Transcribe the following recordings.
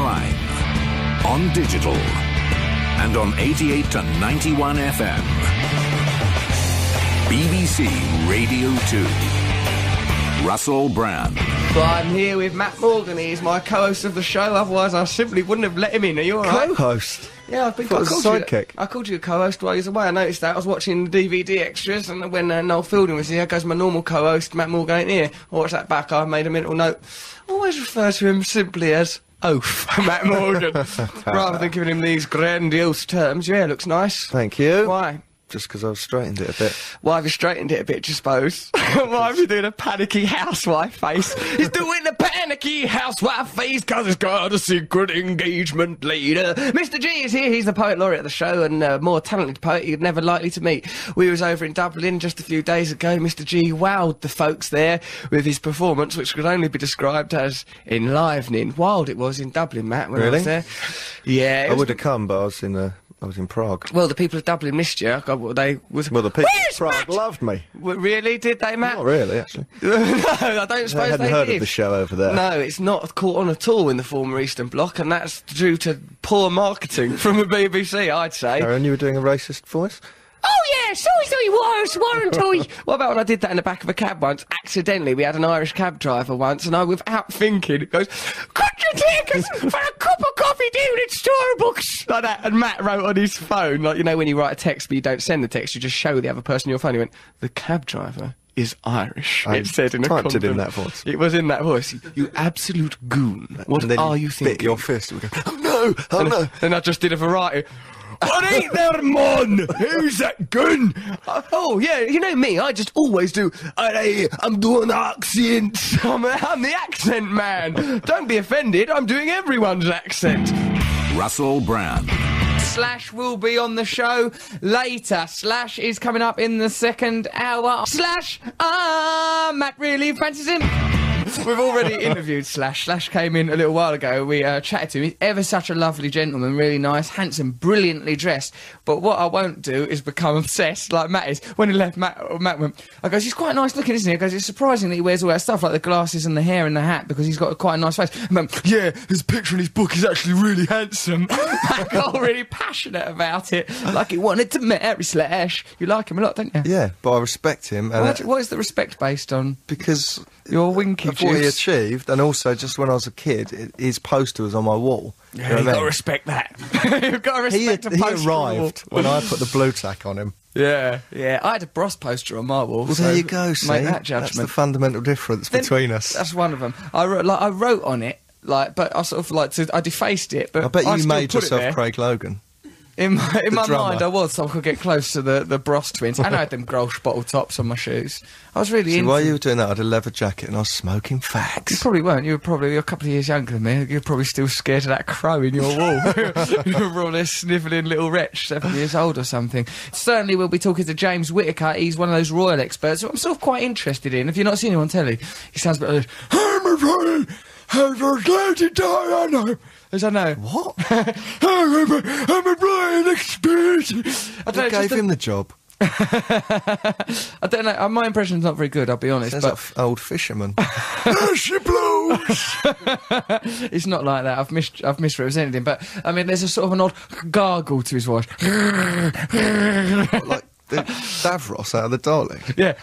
online, on digital, and on 88 to 91 FM. BBC Radio 2. Russell Brand. Well, I'm here with Matt Morgan. He's my co-host of the show. Otherwise, I simply wouldn't have let him in. Are you all right? Co-host. Yeah, I think Thought I it was a called you. sidekick. I called you a co-host while he was away. I noticed that. I was watching the DVD extras, and when uh, Noel Fielding was here, goes my normal co-host, Matt Morgan ain't here. I watched that back. I made a mental note. Always refer to him simply as Oaf, Matt Morgan, rather than giving him these grandiose terms. Hair looks nice. Thank you. Why? Just because I've straightened it a bit. Why have you straightened it a bit, do you suppose? Why have you doing a panicky housewife face? He's doing the panicky housewife face because he's got a secret engagement later. Mr. G is here. He's the poet laureate of the show and a more talented poet you'd never likely to meet. We was over in Dublin just a few days ago. Mr. G wowed the folks there with his performance, which could only be described as enlivening. Wild it was in Dublin, Matt, when I Really? was there. Yeah. I would have come, but I was in uh, I was in Prague. Well, the people of Dublin missed you. God, well, They was. Well, the people in Prague Matt? loved me. W- Really? Did they, Matt? Not really, actually. no, I don't I suppose hadn't they heard did. of the show over there. No, it's not caught on at all in the former Eastern Bloc, and that's due to poor marketing from the BBC, I'd say. Aaron, you were doing a racist voice? Oh yeah, sorry, sorry, was Warren Toy. what about when I did that in the back of a cab once? Accidentally, we had an Irish cab driver once, and I, without thinking, goes, "Could you take us for a cup of coffee down at Starbucks?" Like that. And Matt wrote on his phone, like you know when you write a text but you don't send the text, you just show the other person your phone. He went, "The cab driver." Is Irish. I it said in a typed it in that voice. It was in that voice. You absolute goon. What and then are you you bit thinking? your fist. and would go, oh no! Oh no! And I just did a variety. What ain't there, mon? Who's that gun? Uh, oh, yeah, you know me, I just always do. I, I'm doing accents. I'm, I'm the accent man. Don't be offended, I'm doing everyone's accent. Russell Brand. Slash will be on the show later. Slash is coming up in the second hour. Slash, ah, Matt really fancies him. We've already interviewed Slash. Slash came in a little while ago. We uh, chatted to him. He's ever such a lovely gentleman, really nice, handsome, brilliantly dressed. But what I won't do is become obsessed like Matt is. When he left, Matt, Matt went, I goes, he's quite nice looking, isn't he? I goes, it's surprising that he wears all that stuff, like the glasses and the hair and the hat, because he's got a quite a nice face. And went, yeah, his picture in his book is actually really handsome. I got really passionate about it, like he wanted to marry Slash. You like him a lot, don't you? Yeah, but I respect him, and What, uh, what is the respect based on? because Your winky what he achieved, and also just when I was a kid, i his poster was on my wall. you know you've got to respect that. you've got to He, respect a he poster on arrived when I put the blue tack on him. Yeah, yeah. I had a Bros poster on my wall. Well, so there you go. See, Make that judgment. that's the fundamental difference Then- between us. That's one of them. I wrote, like, I wrote on it, like, but I sort of like to, I defaced it. But I bet you still made yourself. Craig Logan. In my, in my drummer. mind, I was, so I could get close to the, the Bros twins. And I had them Grolsch bottle tops on my shoes. I was really See, into while you were doing that, I had a leather jacket and I was smoking You fags. probably weren't. You were probably a couple of years younger than me. You're probably still scared of that crow in your wall. you were all this snivelling little wretch, seven years old or something. Certainly, we'll be talking to James Whitaker. He's one of those royal experts who I'm sort of quite interested in. If you're not seen him on telly, he sounds a bit like. I'm afraid I'm so glad to die, I know. As I know. What? I'm a, I'm a blind experience. I don't know, Who it's just gave a- him the job? I don't know. My impression's not very good, I'll be honest. Sounds but like old fisherman. she blows. it's not like that. I've mis- I've misrepresented him, but I mean, there's a sort of an odd gargle to his voice. like the Davros out of the Dalek. yeah.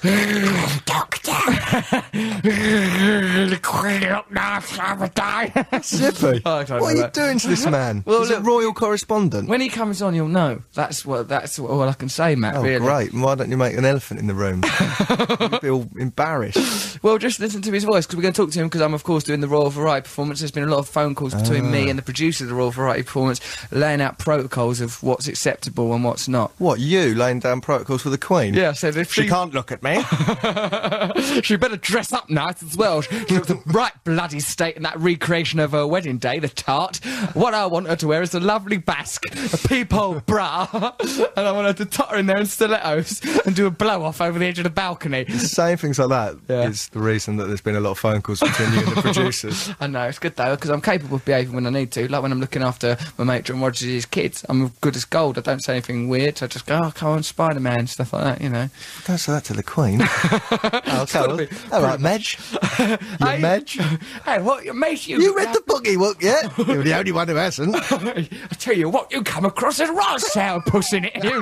The Queen up now, Summer die. Zippy. I don't what know are you that. doing to this man? Well, He's a royal correspondent. When he comes on, you'll know. That's what. That's all I can say, Matt. Oh, really. great. Why don't you make an elephant in the room? You'd be all embarrassed. Well, just listen to his voice because we're going to talk to him because I'm, of course, doing the Royal Variety performance. There's been a lot of phone calls between Ah. me and the producer of the Royal Variety performance, laying out protocols of what's acceptable and what's not. What, you laying down protocols for the Queen? Yeah, said if She she, can't look at me. she better dress up nice as well. She looks a right bloody state in that recreation of her wedding day, the tart. What I want her to wear is a lovely basque, a peephole bra, and I want her to totter in there in stilettos and do a blow off over the edge of the balcony. Saying things like that is Yeah. the reason that there's been a lot of phone calls between you and the producers. I know, it's good though, because I'm capable of behaving when I need to. Like when I'm looking after my mate John Rogers' kids, I'm good as gold. I don't say anything weird. I just go, oh, come on, Spider Man, stuff like that, you know. Don't say that to the Queen. oh, come gotta well. All right, Medge. you Hey, Medge. Hey, what you mate? You, You read the boogie book yet? You're the only one who hasn't. I tell you what, you come across as right sour puss in it. You do.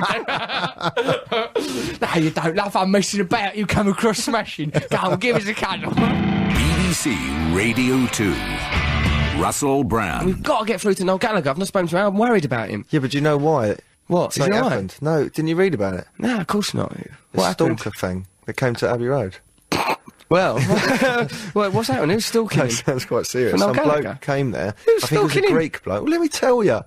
no, you don't love. I'm messing about. You come across smashing. Go on, give us a cuddle. BBC Radio 2. Russell Brand. We've got to get through to Noel Gallagher. I've not spoken to him. I'm worried about him. Yeah, but do you know why? What? Is Something he all right? happened. No, didn't you read about it? No, of course not. The What happened? stalker thing that came to Abbey Road. Well, well, what's happening? Who's stalking That sounds quite serious. Some bloke came there. Who's I think it was a stalking him? Greek bloke. Well, let me tell you.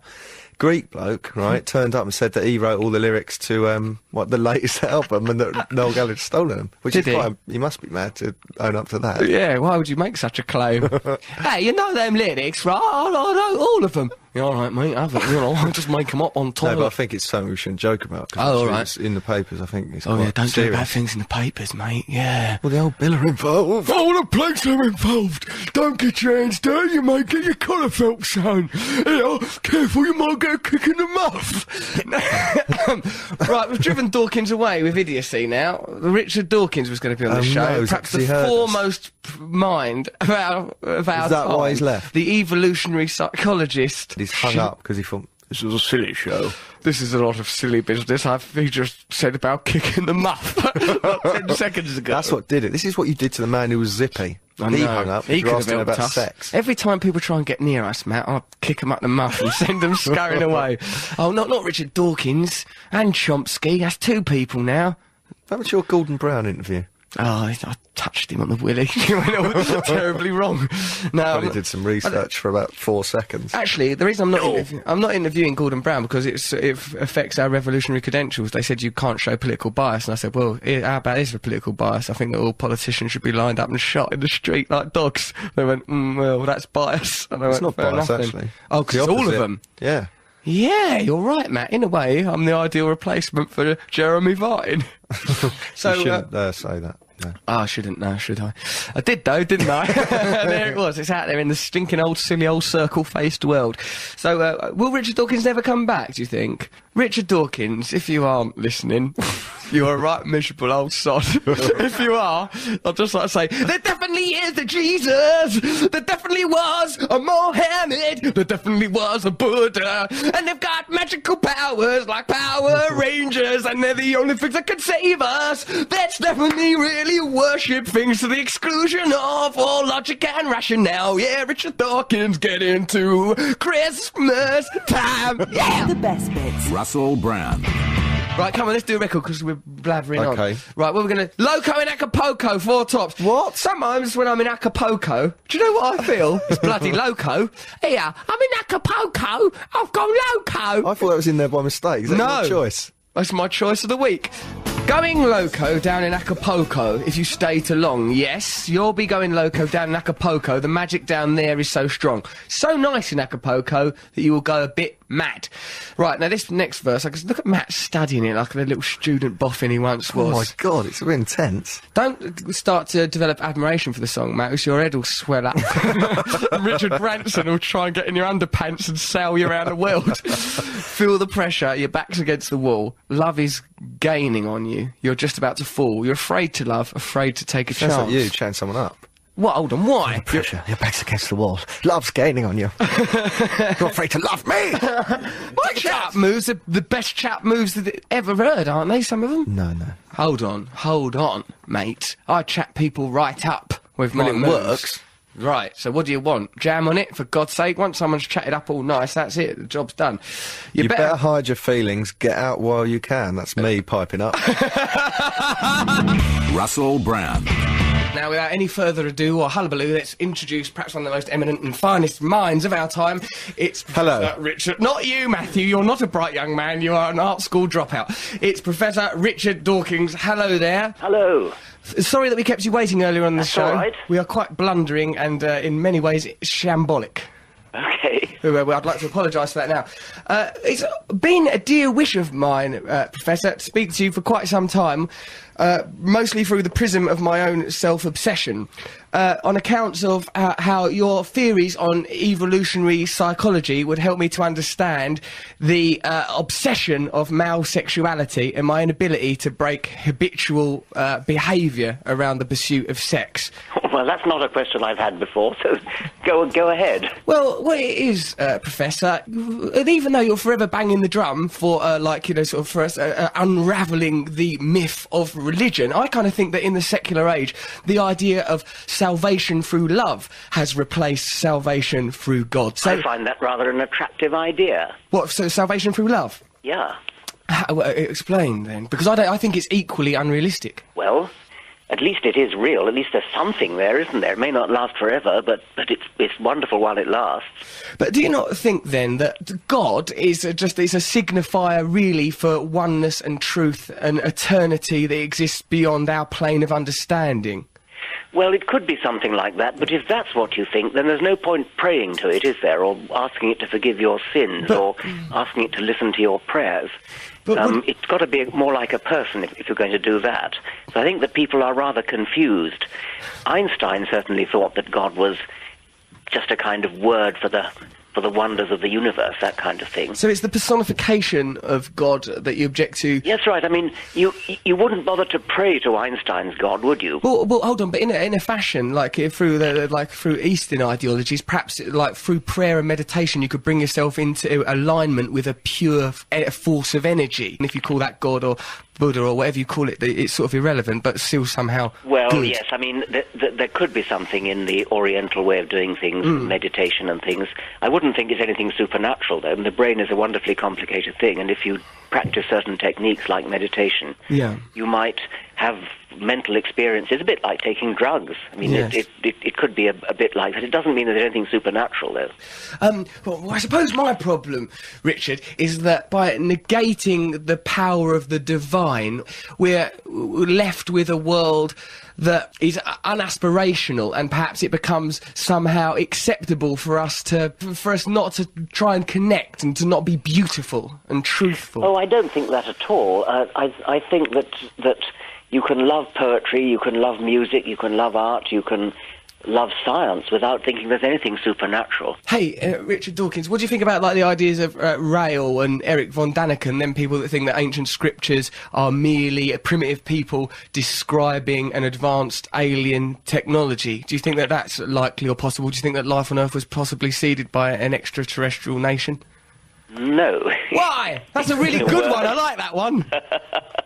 Greek bloke, right, turned up and said that he wrote all the lyrics to um, what the latest album and that Noel Gallagher had stolen them. Which Did is he? quite. He must be mad to own up to that. Yeah, why would you make such a claim? hey, you know them lyrics, right? I, I know all of them. Yeah, all right, mate, have it. You know, I'll just make them up on top. No, but I think it's something we shouldn't joke about. Oh, all right. in the papers. I think it's oh, yeah, don't serious. do bad things in the papers, mate. Yeah. Well, the old bill are involved. All the police are involved. Don't get your hands dirty, you might get your collar felt, son. You know, careful, you might get a kick in the muff. right, we've driven Dawkins away with idiocy now. Richard Dawkins was going to be on the Oh, show. no, Perhaps the he heard us? foremost mind of our, of our Is that why he's left? The evolutionary psychologist. He's hung up because he thought this was a silly show. This is a lot of silly business. I've, he just said about kicking the muff ten seconds ago. That's what did it. This is what you did to the man who was zippy. I he know. hung up. He could have helped about us. sex. Every time people try and get near us, Matt, I'll kick them up the muff and send them scurrying away. Oh, not not Richard Dawkins and Chomsky. That's two people now. That was your Gordon Brown interview. Oh, I, I touched him on the willy. it went all terribly wrong. No, I'm he did some research for about four seconds. Actually, the reason I'm not interview- I'm not interviewing Gordon Brown because it's, it affects our revolutionary credentials. They said you can't show political bias, and I said, well, eh, how about this for political bias? I think that all politicians should be lined up and shot in the street like dogs. They went, mm, well, that's bias. And I It's went, not bias, then." actually. Oh, because all of them. Yeah. Yeah, you're right, Matt. In a way, I'm the ideal replacement for Jeremy Vine. so, you uh, shouldn't uh, say that. No. Oh, I shouldn't now, should I? I did though, didn't I? there it was. It's out there in the stinking old, silly old circle-faced world. So, uh, will Richard Dawkins never come back? Do you think? Richard Dawkins, if you aren't listening, you're a right miserable old sod. if you are, I'd just like to say there definitely is a Jesus. There definitely was a Mohammed. There definitely was a Buddha, and they've got magical powers like Power Rangers, and they're the only things that can save us. That's definitely really worship things to the exclusion of all logic and rationale. Yeah, Richard Dawkins, get into Christmas time. Yeah. The best bits. Russell Brand. Right, come on, let's do a record because we're blathering Okay. on. Right, well, we're going to. Loco in Acapulco, four tops. What? Sometimes when I'm in Acapulco, do you know what I feel? It's bloody loco. Here, I'm in Acapulco. I've gone loco. I thought that was in there by mistake. Is that No. your choice? That's my choice of the week. Going loco down in Acapulco if you stay too long. Yes, you'll be going loco down in Acapulco. The magic down there is so strong. So nice in Acapulco that you will go a bit mad. Right, now this next verse, I can look at Matt studying it like the little student boffin he once oh was. Oh my god, it's so intense. Don't start to develop admiration for the song, Matt, because your head will swell up. Richard Branson will try and get in your underpants and sail you around the world. Feel the pressure, your back's against the wall. Love is gaining on you. You're just about to fall. You're afraid to love, afraid to take a Sounds chance. like you chatting someone up. What? Hold on, why? Pressure, your back's against the wall. Love's gaining on you. You're afraid to love me. My chap moves are the best chap moves that ever heard, aren't they? Some of them. no, no. Hold on, hold on, mate. I chat people right up with Well, my it moves. works. Right, so what do you want? Jam on it, for God's sake. Once someone's chatted up all nice, that's it. The job's done. You, You better hide your feelings. Get out while you can. That's me piping up. Russell Brand. Now, without any further ado or hullabaloo, let's introduce perhaps one of the most eminent and finest minds of our time. It's Hello. Professor Richard. Not you, Matthew. You're not a bright young man. You are an art school dropout. It's Professor Richard Dawkins. Hello there. Hello. Sorry that we kept you waiting earlier on the That's show. right. We are quite blundering and, uh, in many ways, shambolic. Okay. Uh, I'd like to apologise for that now. Uh, it's been a dear wish of mine, uh, Professor, to speak to you for quite some time, uh, mostly through the prism of my own self-obsession, uh, on accounts of uh, how your theories on evolutionary psychology would help me to understand the uh, obsession of male sexuality and my inability to break habitual uh, behaviour around the pursuit of sex. Well, that's not a question I've had before, so go go ahead. Well, what it is, uh, Professor, even though you're forever banging the drum for, uh, like, you know, sort of for us, uh, uh, unravelling the myth of religion, I kind of think that in the secular age, the idea of salvation through love has replaced salvation through God. So, I find that rather an attractive idea. what, so salvation through love? Yeah. How, explain then, because I, I think it's equally unrealistic. Well, at least it is real. At least there's something there, isn't there? It may not last forever, but, but it's, it's wonderful while it lasts. But do you not think then that God is just is a signifier really for oneness and truth and eternity that exists beyond our plane of understanding? Well, it could be something like that, but if that's what you think, then there's no point praying to it, is there? Or asking it to forgive your sins, or asking it to listen to your prayers. But um, It's got to be more like a person if, if you're going to do that. So I think that people are rather confused. Einstein certainly thought that God was just a kind of word for the for the wonders of the universe, that kind of thing. So it's the personification of God that you object to. Yes, right. I mean, you you wouldn't bother to pray to Einstein's God, would you? Well, well, hold on, but in a, in a fashion, like through the like through Eastern ideologies, perhaps like through prayer and meditation, you could bring yourself into alignment with a pure force of energy. And if you call that God or Buddha or whatever you call it, it's sort of irrelevant, but still somehow Well, good. yes. I mean, th- th- there could be something in the Oriental way of doing things, Hmm. meditation and things. I wouldn't think it's anything supernatural, though. The brain is a wonderfully complicated thing, and if you practice certain techniques like meditation, Yeah. you might have mental experience is a bit like taking drugs. I mean, Yes. it, it, it, it could be a, a bit like that. It doesn't mean that there's anything supernatural, though. Um, well, I suppose my problem, Richard, is that by negating the power of the divine, we're we're left with a world that is unaspirational, and perhaps it becomes somehow acceptable for us to, for us not to try and connect and to not be beautiful and truthful. Oh, I don't think that at all. Uh, I, I think that that you can love poetry, you can love music, you can love art, you can love science without thinking there's anything supernatural. Hey, uh, Richard Dawkins, what do you think about like the ideas of uh, Rael and Eric von Daniken, then people that think that ancient scriptures are merely a primitive people describing an advanced alien technology? Do you think that that's likely or possible? Do you think that life on Earth was possibly seeded by an extraterrestrial nation? No. Why? That's a really good one. I like that one.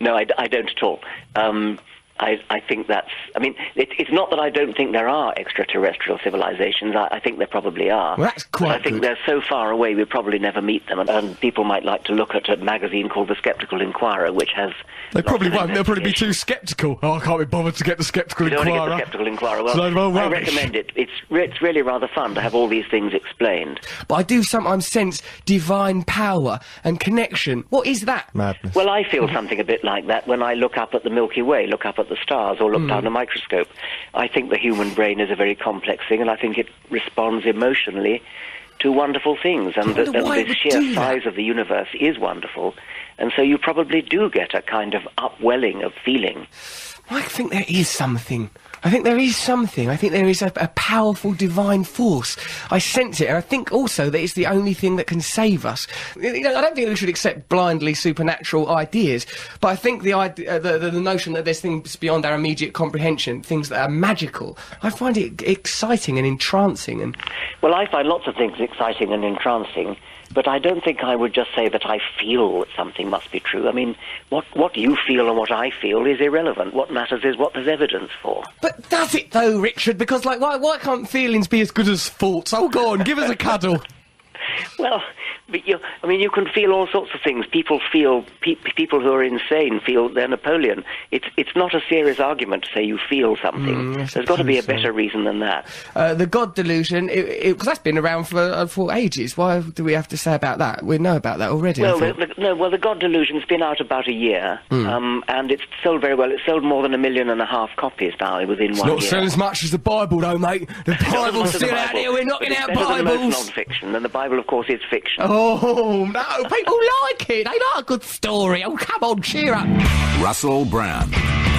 no, I, I don't at all. Um, I, I think that's. I mean, it, it's not that I don't think there are extraterrestrial civilizations. I, I think there probably are. Well, that's But quite I think good. they're so far away we probably never meet them. And, and people might like to look at a magazine called The Skeptical Inquirer, which has. They probably won't. They'll probably be too sceptical. Oh, I can't be bothered to get the skeptical You don't want get inquirer. the Skeptical Inquirer. It's a load of old Well, I recommend it. It's it's really rather fun to have all these things explained. But I do sometimes sense divine power and connection. What is that? Madness. Well, I feel something a bit like that when I look up at the Milky Way, look up at the stars, or look Hmm. down a microscope. I think the human brain is a very complex thing, and I think it responds emotionally to wonderful things. And, the, and why it the sheer do that. size of the universe is wonderful. And so you probably do get a kind of upwelling of feeling. I think there is something. I think there is something. I think there is a, a powerful divine force. I sense it, and I think also that it's the only thing that can save us. You know, I don't think we should accept blindly supernatural ideas, but I think the uh, the, the, the notion that there's things beyond our immediate comprehension, things that are magical, I find it exciting and entrancing. And Well, I find lots of things exciting and entrancing, but I don't think I would just say that I feel that something must be true. I mean, what, what you feel and what I feel is irrelevant. What matters is what there's evidence for. but does it though, Richard? Because like, why why can't feelings be as good as thoughts? Oh, go on, give us a cuddle. Well, But you, I mean, you can feel all sorts of things. People feel pe- people who are insane feel they're Napoleon. It's it's not a serious argument to say you feel something. Mm, yes, There's got to be a better reason than that. Uh, the God delusion, because that's been around for uh, for ages. Why do we have to say about that? We know about that already. Well, the, the, no, well, the God Delusion's been out about a year, Hmm. um, and it's sold very well. It sold more than a million and a half copies now within one not year. selling as much as the Bible, though, mate. The Bible's as the still out Bible, here. We're knocking out better than Bibles. most non-fiction, and the Bible, of course, is fiction. Oh no! People like it. They like a good story. Oh, come on, cheer up. Russell Brand.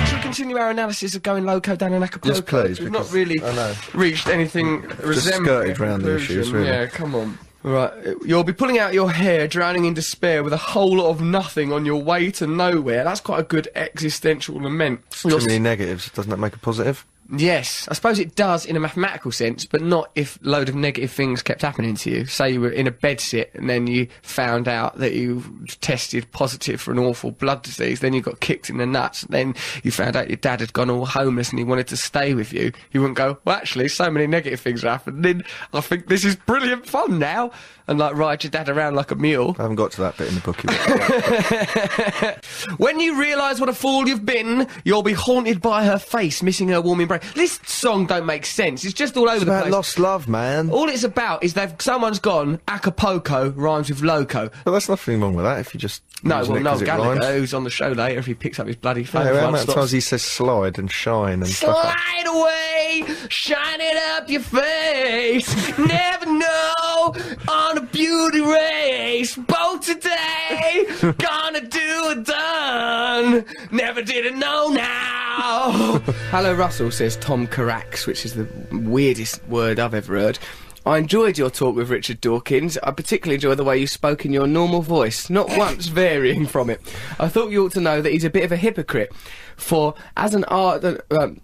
Should we continue our analysis of going loco down in Acapulco? Yes, please, We've not really I know. reached anything resembling skirted round the issues, really. Yeah, come on. Right, you'll be pulling out your hair, drowning in despair, with a whole lot of nothing on your way to nowhere. That's quite a good existential lament. Too You're many negatives. Doesn't that make a positive? Yes, I suppose it does in a mathematical sense, but not if load of negative things kept happening to you. Say you were in a bed sit and then you found out that you tested positive for an awful blood disease, then you got kicked in the nuts, then you found out your dad had gone all homeless and he wanted to stay with you. You wouldn't go, well, actually, so many negative things happened. Then I think this is brilliant fun now, and like ride your dad around like a mule. I haven't got to that bit in the book yet. When you realise what a fool you've been, you'll be haunted by her face, missing her warm embrace. This song don't make sense. It's just all over it's the about place. lost love, man. All it's about is they've someone's gone Acapulco rhymes with loco. But there's nothing wrong with that if you just. No, well, it Noel 'cause it Gallagher, who's on the show later, if he picks up his bloody phone, Hey, how many times he says slide and shine and Slide away, shine it up your face. Never know on a beauty race. Both today, gonna do it done. Never didn't know now. Hello, Russell, says Tom Carax, which is the weirdest word I've ever heard. I enjoyed your talk with Richard Dawkins. I particularly enjoy the way you spoke in your normal voice, not once varying from it. I thought you ought to know that he's a bit of a hypocrite, for as an ardent, um,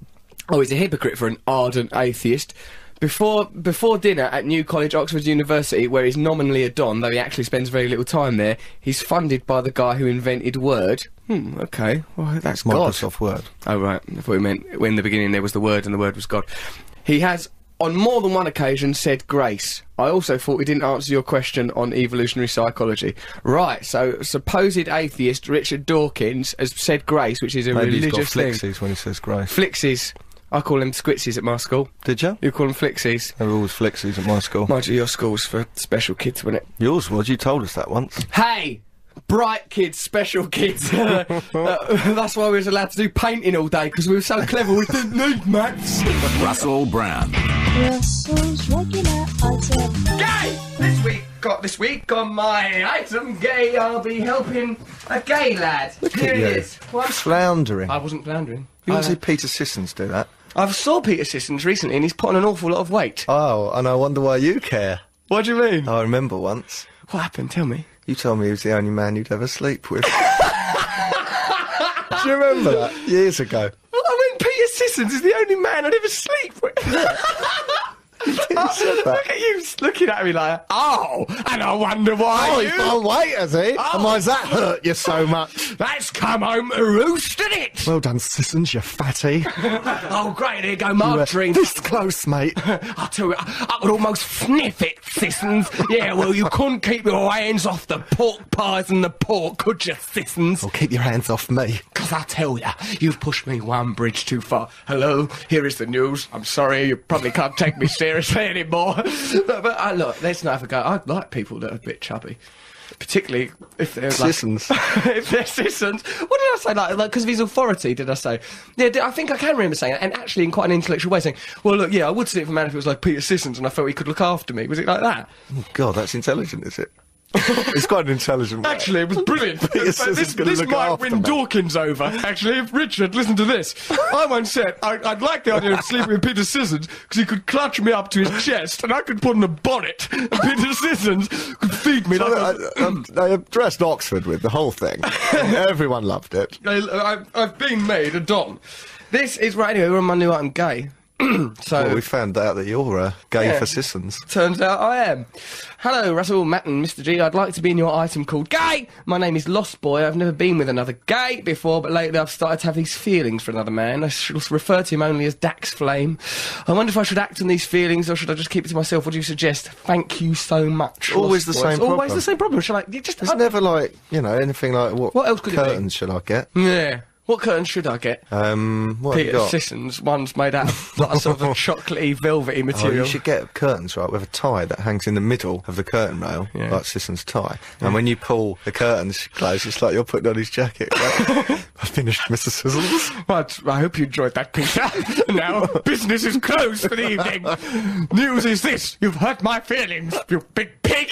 oh, he's a hypocrite for an ardent atheist. Before before dinner at New College, Oxford University, where he's nominally a don, though he actually spends very little time there, he's funded by the guy who invented Word. Hmm, okay. Well, that's God. Microsoft Word. Oh, right. I thought you meant when in the beginning there was the Word and the Word was God. He has, on more than one occasion, said grace. I also thought he didn't answer your question on evolutionary psychology. Right, so supposed atheist Richard Dawkins has said grace, which is a Maybe he's got religious thing. flixies when he says grace. Flixies. I call them squitsies at my school. Did you? You call them flixies. They were always flixies at my school. Mind you, your school's for special kids, wasn't it? Yours was. You told us that once. Hey! Bright kids, special kids. Uh, that's why we was allowed to do painting all day, because we were so clever we didn't need maths. Russell Brand. Russell's regular item. Gay! This week, got this week on my item gay, I'll be helping a gay lad. Here at it you. is. One- Floundering. I wasn't floundering. You want I, to see Peter Sissons do that? I've saw Peter Sissons recently and he's put on an awful lot of weight. Oh, and I wonder why you care. What do you mean? Oh, I remember once. What happened? Tell me. You told me he was the only man you'd ever sleep with. Do you remember that? Years ago. I mean, Peter Sissons is the only man I'd ever sleep with. Look at you looking at me like, oh, and I wonder why Oh, you... he's gone weight, has he? Oh. And why's that hurt you so much? That's come home to roost, didn't it? Well done, Sissons, you fatty. oh, great, there you go, my were. This close, mate. I tell you, I, I could almost sniff it, Sissons. Yeah, well, you couldn't keep your hands off the pork pies and the pork, could you, Sissons? Well, keep your hands off me. Because I tell you, you've pushed me one bridge too far. Hello, here is the news. I'm sorry, you probably can't take me seriously anymore. but but uh, look, let's not have a go. I like people that are a bit chubby. Particularly if they're like, Sissons. if they're Sissons. What did I say? Like, because of his authority, did I say? Yeah, I think I can remember saying that, and actually in quite an intellectual way saying, well, look, yeah, I would sleep with a man if it was like Peter Sissons and I felt he could look after me. Was it like that? God, that's intelligent, is it? it's quite an intelligent. Actually, it was brilliant. Peter But Sissons this this look might win. Dawkins over. Actually, Richard, listen to this. I once said I, I'd like the idea of sleeping with Peter Sissons because he could clutch me up to his chest and I could put on a bonnet and Peter Sissons could feed me like I, a... I, um, they addressed Oxford with the whole thing. Everyone loved it. I, I've, I've been made a don. This is right anyway. We're on my new item, gay. so Well, we found out that you're uh, gay Yeah. for Sissons. Turns out I am. Hello, Russell, Matt, and Mr. G. I'd like to be in your item called Gay. My name is Lost Boy. I've never been with another gay before, but lately I've started to have these feelings for another man. I shall refer to him only as Dax Flame. I wonder if I should act on these feelings or should I just keep it to myself? What do you suggest? Thank you so much. Always Lost the Boy. same It's Always the same problem. Shall I just There's never like you know anything like what. What else could it be? curtains should I get? Yeah. What curtains should I get? Um, what have you Peter got? Sissons. One's made out of like sort of a chocolatey, velvety Oh, material. you should get curtains right with a tie that hangs in the middle of the curtain rail, Yeah. like Sisson's tie. And when you pull the curtains close, it's like you're putting on his jacket. Right? I finished, Mr. Sissons. But I hope you enjoyed that, Peter. now, business is closed for the evening. News is this you've hurt my feelings, you big pig.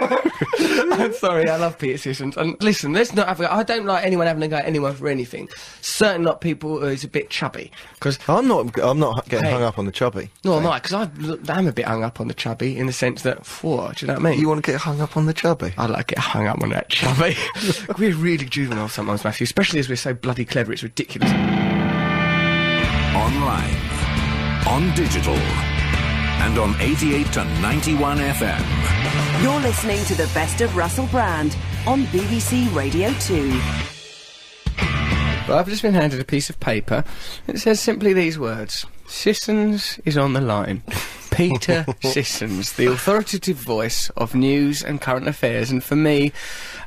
I'm sorry, I love Peter Sissons. And listen, let's not have a go. I don't like anyone having a go at anyone for anything. Certainly not people who's a bit chubby. Because, I'm not. I'm not getting Hey. hung up on the chubby. no, I'm I? Because I'm a bit hung up on the chubby in the sense that, whoa, do you know what I mean? You want to get hung up on the chubby? I like it hung up on that chubby. we're really juvenile sometimes, Matthew, especially as we're so bloody clever, it's ridiculous. Online, on digital, and on 88 to 91 FM. You're listening to the best of Russell Brand on BBC Radio 2. But I've just been handed a piece of paper. It says simply these words Sissons is on the line. Peter Sissons, the authoritative voice of news and current affairs, and for me,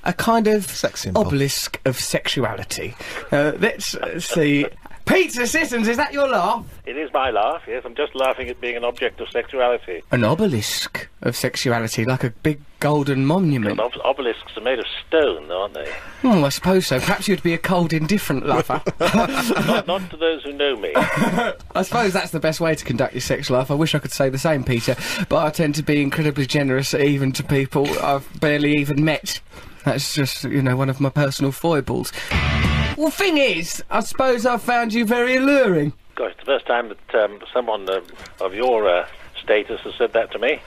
a kind of obelisk of sexuality. Uh, let's uh, see. Peter Sissons, is that your laugh? It is my laugh, yes. I'm just laughing at being an object of sexuality. An obelisk of sexuality, like a big golden monument. Ob- obelisks are made of stone, aren't they? Oh, I suppose so. Perhaps you'd be a cold, indifferent lover. not, not to those who know me. I suppose that's the best way to conduct your sex life. I wish I could say the same, Peter, but I tend to be incredibly generous even to people I've barely even met. That's just, you know, one of my personal foibles. Well, thing is, I suppose I've found you very alluring. Gosh, the first time that um, someone um, of your uh, status has said that to me.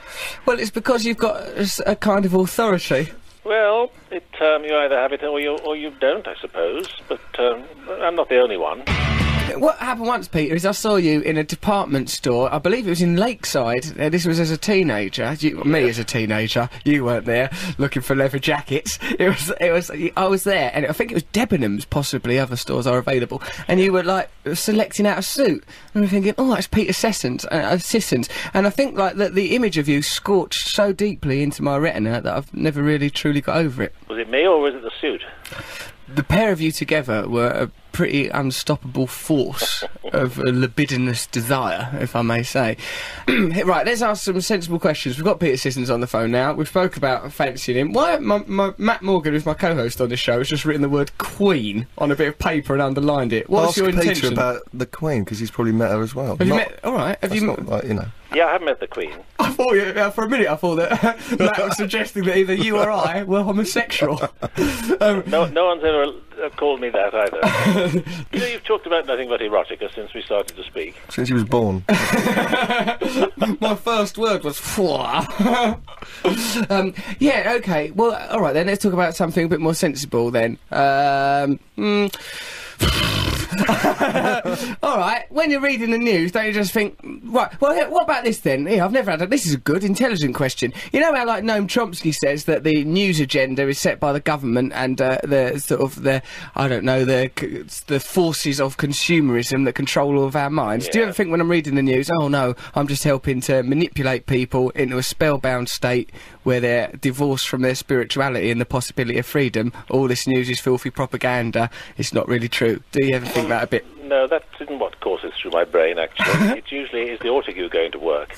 Well, it's because you've got a kind of authority. Well, it, um, you either have it or you, or you don't, I suppose. But um, I'm not the only one. What happened once, Peter, is I saw you in a department store. I believe it was in Lakeside. Uh, this was as a teenager. You, me as a teenager. You weren't there looking for leather jackets. It was. It was. I was there, and I think it was Debenhams. Possibly other stores are available. And you were like selecting out a suit, and we're thinking, oh, that's Peter Sissons. Uh, uh, Sissons. And I think like that the image of you scorched so deeply into my retina that I've never really truly got over it. Was it me or was it the suit? the pair of you together were a pretty unstoppable force of a libidinous desire, if I may say. right, let's ask some sensible questions. We've got Peter Sissons on the phone now. We spoke about fancying him. Why, my, my, Matt Morgan, who's my co-host on this show, has just written the word Queen on a bit of paper and underlined it. What's Ask your Peter about the Queen because he's probably met her as well. have you met? All right. Have That's you? not like you know. Yeah, I have met the Queen. I thought you, uh, for a minute I thought that Matt was suggesting that either you or I were homosexual. um, No, no one's ever uh, called me that either. you know, you've talked about nothing but erotica since we started to speak. Since he was born. My first word was "fwa." um, yeah, okay. Well, all right then. Let's talk about something a bit more sensible then. Um, mm. all right. When you're reading the news, don't you just think, right? Well, yeah, what about this then? Yeah, I've never had. A, this is a good, intelligent question. You know how, like Noam Chomsky says that the news agenda is set by the government and uh, the sort of the, I don't know, the the forces of consumerism that control all of our minds. Do you ever think when I'm reading the news, oh no, I'm just helping to manipulate people into a spellbound state where they're divorced from their spirituality and the possibility of freedom? All this news is filthy propaganda. It's not really true. Do you ever think that a bit? No, that isn't what courses through my brain, actually. it usually is the autocue going to work.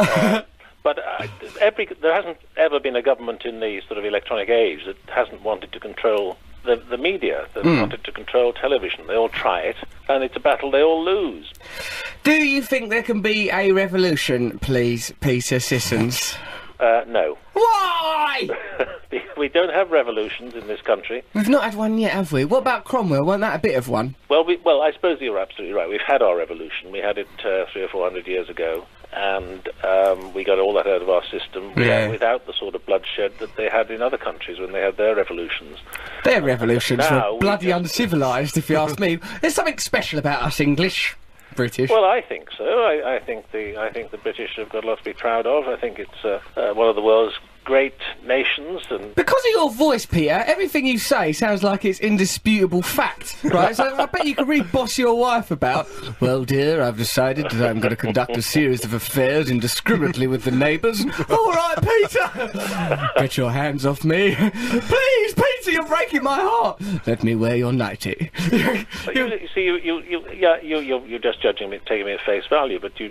Uh, but uh, every, there hasn't ever been a government in the sort of electronic age that hasn't wanted to control the, the media, that wanted to control television. They all try it, and it's a battle they all lose. Do you think there can be a revolution, please, Peter Sissons? Uh, no. Why? we don't have revolutions in this country. We've not had one yet, have we? What about Cromwell? Wasn't that a bit of one? Well, we, well, I suppose you're absolutely right. We've had our revolution. We had it uh, three or four hundred years ago, and um, we got all that out of our system Yeah. without, without the sort of bloodshed that they had in other countries when they had their revolutions. Their revolutions Now were we bloody just- uncivilised, if you ask me. There's something special about us English. British. Well, I think so. I, I think the I think the British have got a lot to be proud of. I think it's uh, uh, one of the world's great nations, and Because of your voice, Peter, everything you say sounds like it's indisputable fact, right? so I bet you could really boss your wife about. Well, dear, I've decided that I'm going to conduct a series of affairs indiscriminately with the neighbours. All right, Peter, get your hands off me, please, Peter. You're breaking my heart. Let me wear your nightie. you, you see, you, you, you yeah, you, you, you're just judging me, taking me at face value, but you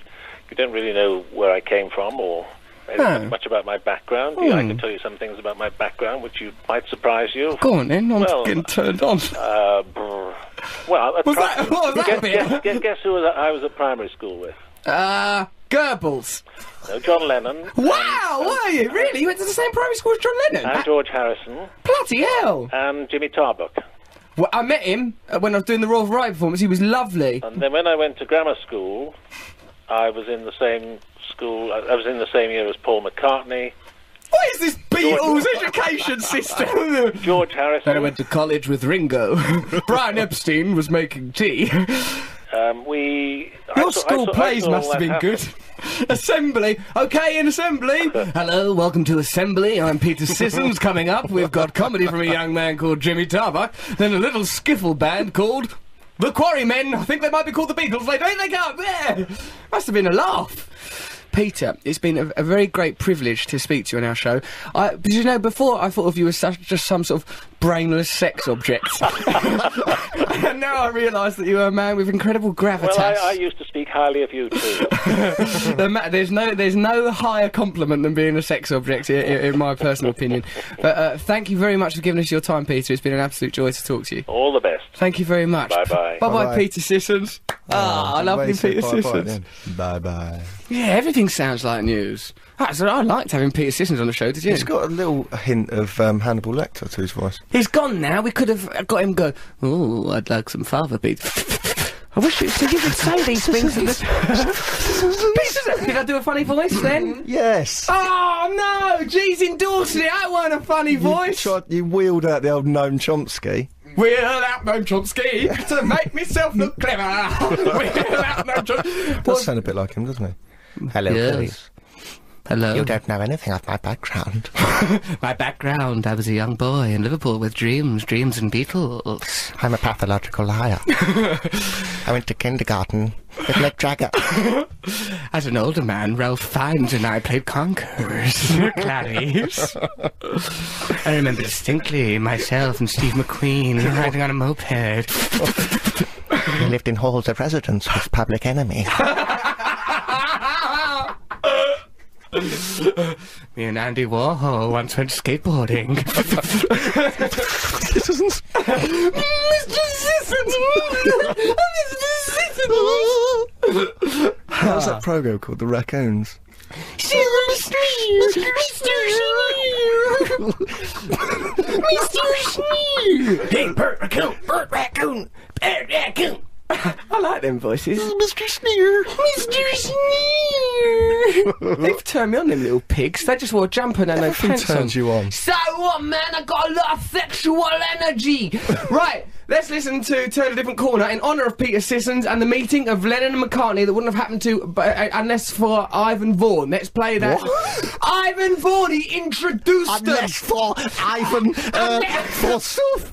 you don't really know where I came from or. Oh. Much about my background. Yeah, I can tell you some things about my background which you might surprise you. Go on then, I'm Well, getting turned on. Uh, brr. well, at Was pri- that- what was that guess, bit? guess, guess, guess who was I was at primary school with? Uh, Goebbels. No, John Lennon. Wow, were you? Really? You went to the same primary school as John Lennon? And George Harrison Bloody hell! and Jimmy Tarbuck. Well, I met him uh, when I was doing the Royal Variety performance. He was lovely. And then when I went to grammar school, I was in the same school. I I was in the same year as Paul McCartney, What is this Beatles education system? George Harrison. Then I went to college with Ringo. Brian Epstein was making tea. Um, we. Your saw- I school saw- plays must have been happen. good. assembly. Okay, in assembly. Hello, welcome to assembly. I'm Peter Sissons. Coming up, we've got comedy from a young man called Jimmy Tarbuck, then a little skiffle band called the Quarrymen. I think they might be called the Beatles. They don't they go? Yeah. Must have been a laugh. Peter, it's been a, a very great privilege to speak to you on our show. I, you know, before I thought of you as such, just some sort of brainless sex object. and now I realise that you are a man with incredible gravitas. Well, I, I used to speak highly of you too. There's no there's no higher compliment than being a sex object in, in, in my personal opinion. But uh, thank you very much for giving us your time, Peter. It's been an absolute joy to talk to you. all the best. Thank you very much. Bye-bye. Bye bye, Bye-bye. Peter Sissons. Ah, lovely Peter Sissons. Bye bye. Yeah, everything sounds like news. That's, I liked having Peter Sissons on the show. Did you? He's got a little hint of um, Hannibal Lecter to his voice. He's gone now. We could have got him go. Oh, I'd like some fava beans. I wish you, so you could say these things. in the- Peter, did I do a funny voice then? Yes. Oh no! G's endorsing it. That weren't a funny voice. You, tried, you wheeled out the old Noam Chomsky. Wheel out Noam Chomsky to make myself look clever. Wheel out Noam Chomsky. Does sound a bit like him, doesn't he? Hello, Yes. Hello. You don't know anything of my background. My background, I was a young boy in Liverpool with dreams, dreams and Beatles. I'm a pathological liar. I went to kindergarten with Mick Jagger. As an older man, Ralph Fiennes and I played Conquerors. Clarice. I remember distinctly myself and Steve McQueen riding on a moped. We lived in halls of residence with Public Enemy. Me and Andy Warhol once went skateboarding. Mr. Sissons! Mr. How's that program called? The Raccoons. Mr. Schnee! Hey, Bert Raccoon! Bert Raccoon! Bert Raccoon! I like them voices. Mr. Sneer! Mr. Sneer! They've turned me on, them little pigs. They just wore a jumper and had no Everything pants on. turns you on. So what, man? I got a lot of sexual energy. right, let's listen to Turn a Different Corner in honour of Peter Sissons and the meeting of Lennon and McCartney that wouldn't have happened to but, uh, unless for Ivan Vaughan. Let's play that. Ivan Vaughan, he introduced them. for Ivan, uh, forsooth.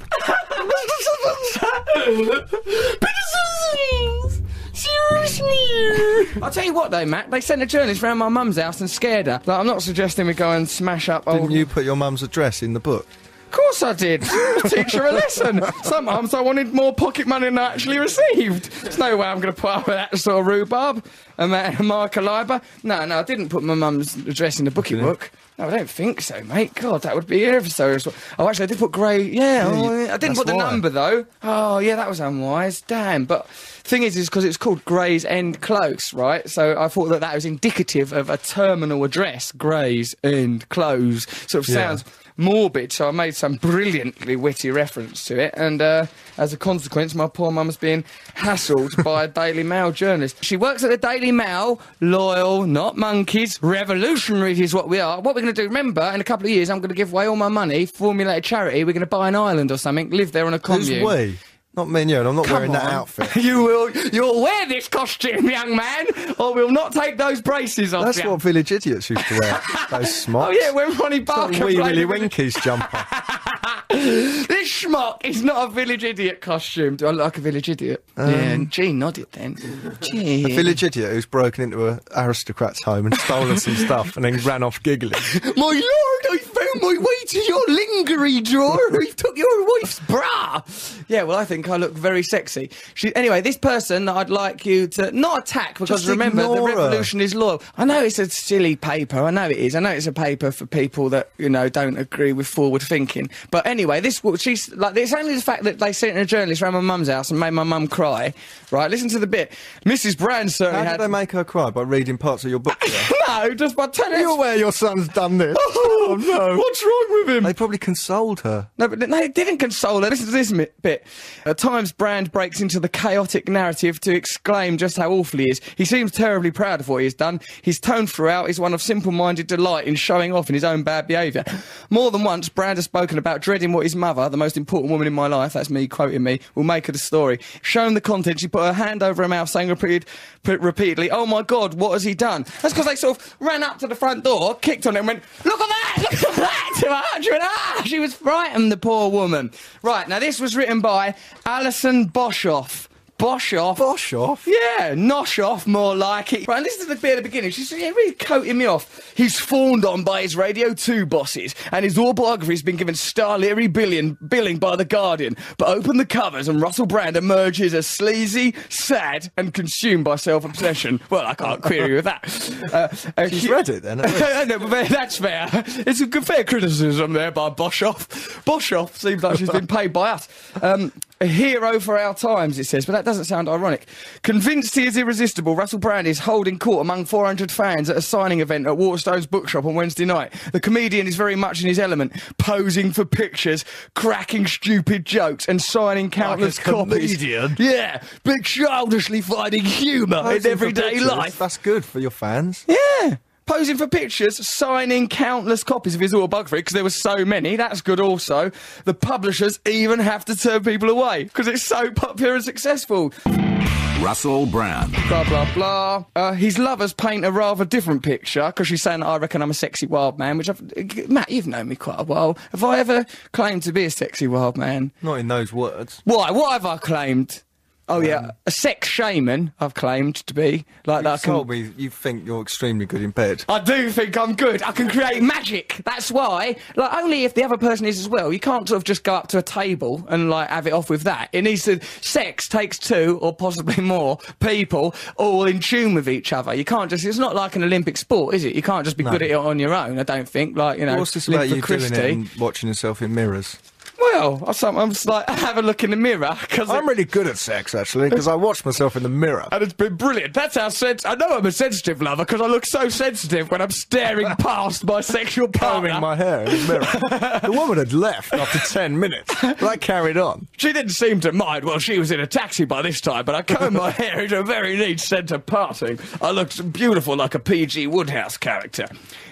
Peter Sissons! Seriously! I'll tell you what though, Matt, they sent a journalist round my mum's house and scared her. Like, I'm not suggesting we go and smash up old Didn't you put your mum's address in the book? Of course I did. Teach her a lesson. Sometimes I wanted more pocket money than I actually received. There's no way I'm going to put up with that sort of rhubarb and that Mark Caliber. No, no, I didn't put my mum's address in the bookie book. No, I don't think so, mate. God, that would be ever so. Oh, actually, I did put grey. Yeah, oh, yeah, I didn't that's put the why. number though. Oh, yeah, that was unwise. Damn. But thing is, is because it's called Gray's End Close, right? So I thought that that was indicative of a terminal address. Gray's End Close sort of Yeah. sounds morbid, so I made some brilliantly witty reference to it, and uh, as a consequence, my poor mum's being hassled by a Daily Mail journalist. She works at the Daily Mail, loyal, not monkeys, revolutionaries is what we are. What we're going to do, remember, in a couple of years, I'm going to give away all my money, formulate a charity, we're going to buy an island or something, live there on a Who's commune. we? Not me and you, and I'm not Come wearing that outfit. you will. You'll wear this costume, young man, or we'll not take those braces off. That's you. what village idiots used to wear. Those Oh smocks. yeah, when Ronnie Barker Wee Willy the village- Winky's jumper. This schmuck is not a village idiot costume. Do I look like a village idiot? yeah, Gene nodded then. Gee. Um, A village idiot who's broken into an aristocrat's home and stolen some stuff and then ran off giggling. My lord, I found my way to your lingerie drawer. We took your wife's bra. Yeah, well, I think I look very sexy. She, anyway, this person that I'd like you to not attack because Just remember the ignore her. revolution is loyal. I know it's a silly paper. I know it is. I know it's a paper for people that you know don't agree with forward thinking. But anyway, this she's like it's only the fact that they sent a journalist around my mum's house and made my mum cry. Right, listen to the bit. Mrs. Brand certainly How had did they make her cry? By reading parts of your book no, just by telling You're aware your son's done this. Oh, no. What's wrong with him? They probably consoled her. No, but no, it didn't console her. Listen to this bit. At times, Brand breaks into the chaotic narrative to exclaim just how awful he is. He seems terribly proud of what he has done. His tone throughout is one of simple-minded delight in showing off in his own bad behaviour. More than once, Brand has spoken about dreading what his mother, the most important woman in my life, that's me quoting me, will make of the story. Shown the content, she put her hand over her mouth, saying repeated, repeatedly, "Oh my God, what has he done?" That's because they sort of ran up to the front door, kicked on it, and went, "Look at that! Look at that!" to her. She "Ah!" She was frightened, the poor woman. Right now, this was written by Alison Boshoff. Boshoff. Boshoff? Yeah, nosh off, more like it. Right, listen to the bit at the beginning. She's yeah, really coating me off. He's fawned on by his Radio 2 bosses, and his autobiography's been given star literary billion, billing by The Guardian. But open the covers, and Russell Brand emerges as sleazy, sad, and consumed by self obsession. Well, I can't query with that. Uh, uh, She's he- read it then. no, but that's fair. It's a good fair criticism there by Boshoff. Boshoff seems like she's been paid by us. Um, a hero for our times, it says, but that doesn't sound ironic. Convinced he is irresistible, Russell Brand is holding court among 400 fans at a signing event at Waterstone's bookshop on Wednesday night. The comedian is very much in his element, posing for pictures, cracking stupid jokes, and signing countless copies. comedian? Yeah, but childishly finding humour in everyday life. That's good for your fans. Yeah. Posing for pictures, signing countless copies of his autobiography because there were so many. That's good also. The publishers even have to turn people away because it's so popular and successful. Russell Brand. Blah, blah, blah. Uh, his lovers paint a rather different picture because she's saying, I reckon I'm a sexy wild man, which I've. Matt, you've known me quite a while. Have I ever claimed to be a sexy wild man? Not in those words. Why? What have I claimed? Oh, yeah. Um, a sex shaman, I've claimed to be. Like that. Can- told me you think you're extremely good in bed. I do think I'm good. I can create magic. That's why. Like only if the other person is as well. You can't sort of just go up to a table and like have it off with that. It needs to. Sex takes two or possibly more people all in tune with each other. You can't just. It's not like an Olympic sport, is it? You can't just be good at it on your own. I don't think. Like you know, What's this about for you Christie. doing it and watching yourself in mirrors? Well, I sometimes like have a look in the mirror because I'm really good at sex, actually, because I watch myself in the mirror. And it's been brilliant. That's how I know I'm a sensitive lover because I look so sensitive when I'm staring past my sexual partner. Combing my hair in the mirror. the woman had left after 10 minutes, but I carried on. She didn't seem to mind. Well, she was in a taxi by this time, but I combed my hair into a very neat centre parting. I looked beautiful like a P.G. Wodehouse character.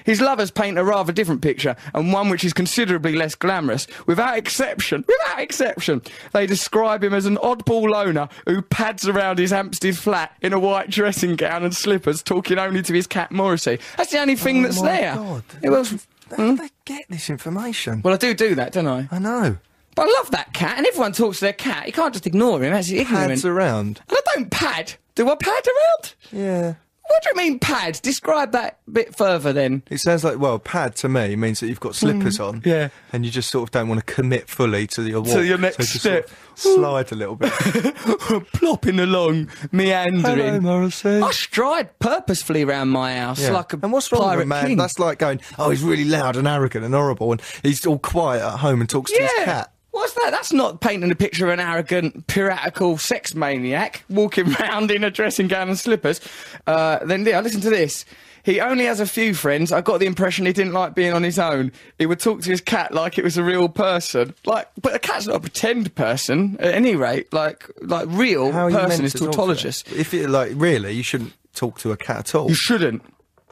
His lovers paint a rather different picture, and one which is considerably less glamorous. Without exception, without exception, they describe him as an oddball loner who pads around his Hampstead flat in a white dressing gown and slippers, talking only to his cat Morrissey. That's the only thing oh that's Oh my there. God. It was. How do they hmm? get this information? Well, I do do that, don't I? I know. But I love that cat, and everyone talks to their cat. You can't just ignore him. That's ignorant. Pads around. And I don't pad. Do I pad around? Yeah. What do you mean pad? Describe that bit further then. It sounds like, well, pad to me means that you've got slippers hmm. on. yeah. And you just sort of don't want to commit fully to your walk. To your next so just sort of step. slide a little bit. Plopping along, meandering. Hello, Morrissey. I stride purposefully around my house Yeah. like a and what's wrong with man? king. That's like going, oh, he's really loud and arrogant and horrible, and he's all quiet at home and talks to his cat. What's that? That's not painting a picture of an arrogant, piratical sex maniac walking round in a dressing gown and slippers. Uh, then, yeah, listen to this. He only has a few friends. I got the impression he didn't like being on his own. He would talk to his cat like it was a real person. Like, but a cat's not a pretend person at any rate. Like, like real person is to to tautologist. If it like really, you shouldn't talk to a cat at all. You shouldn't.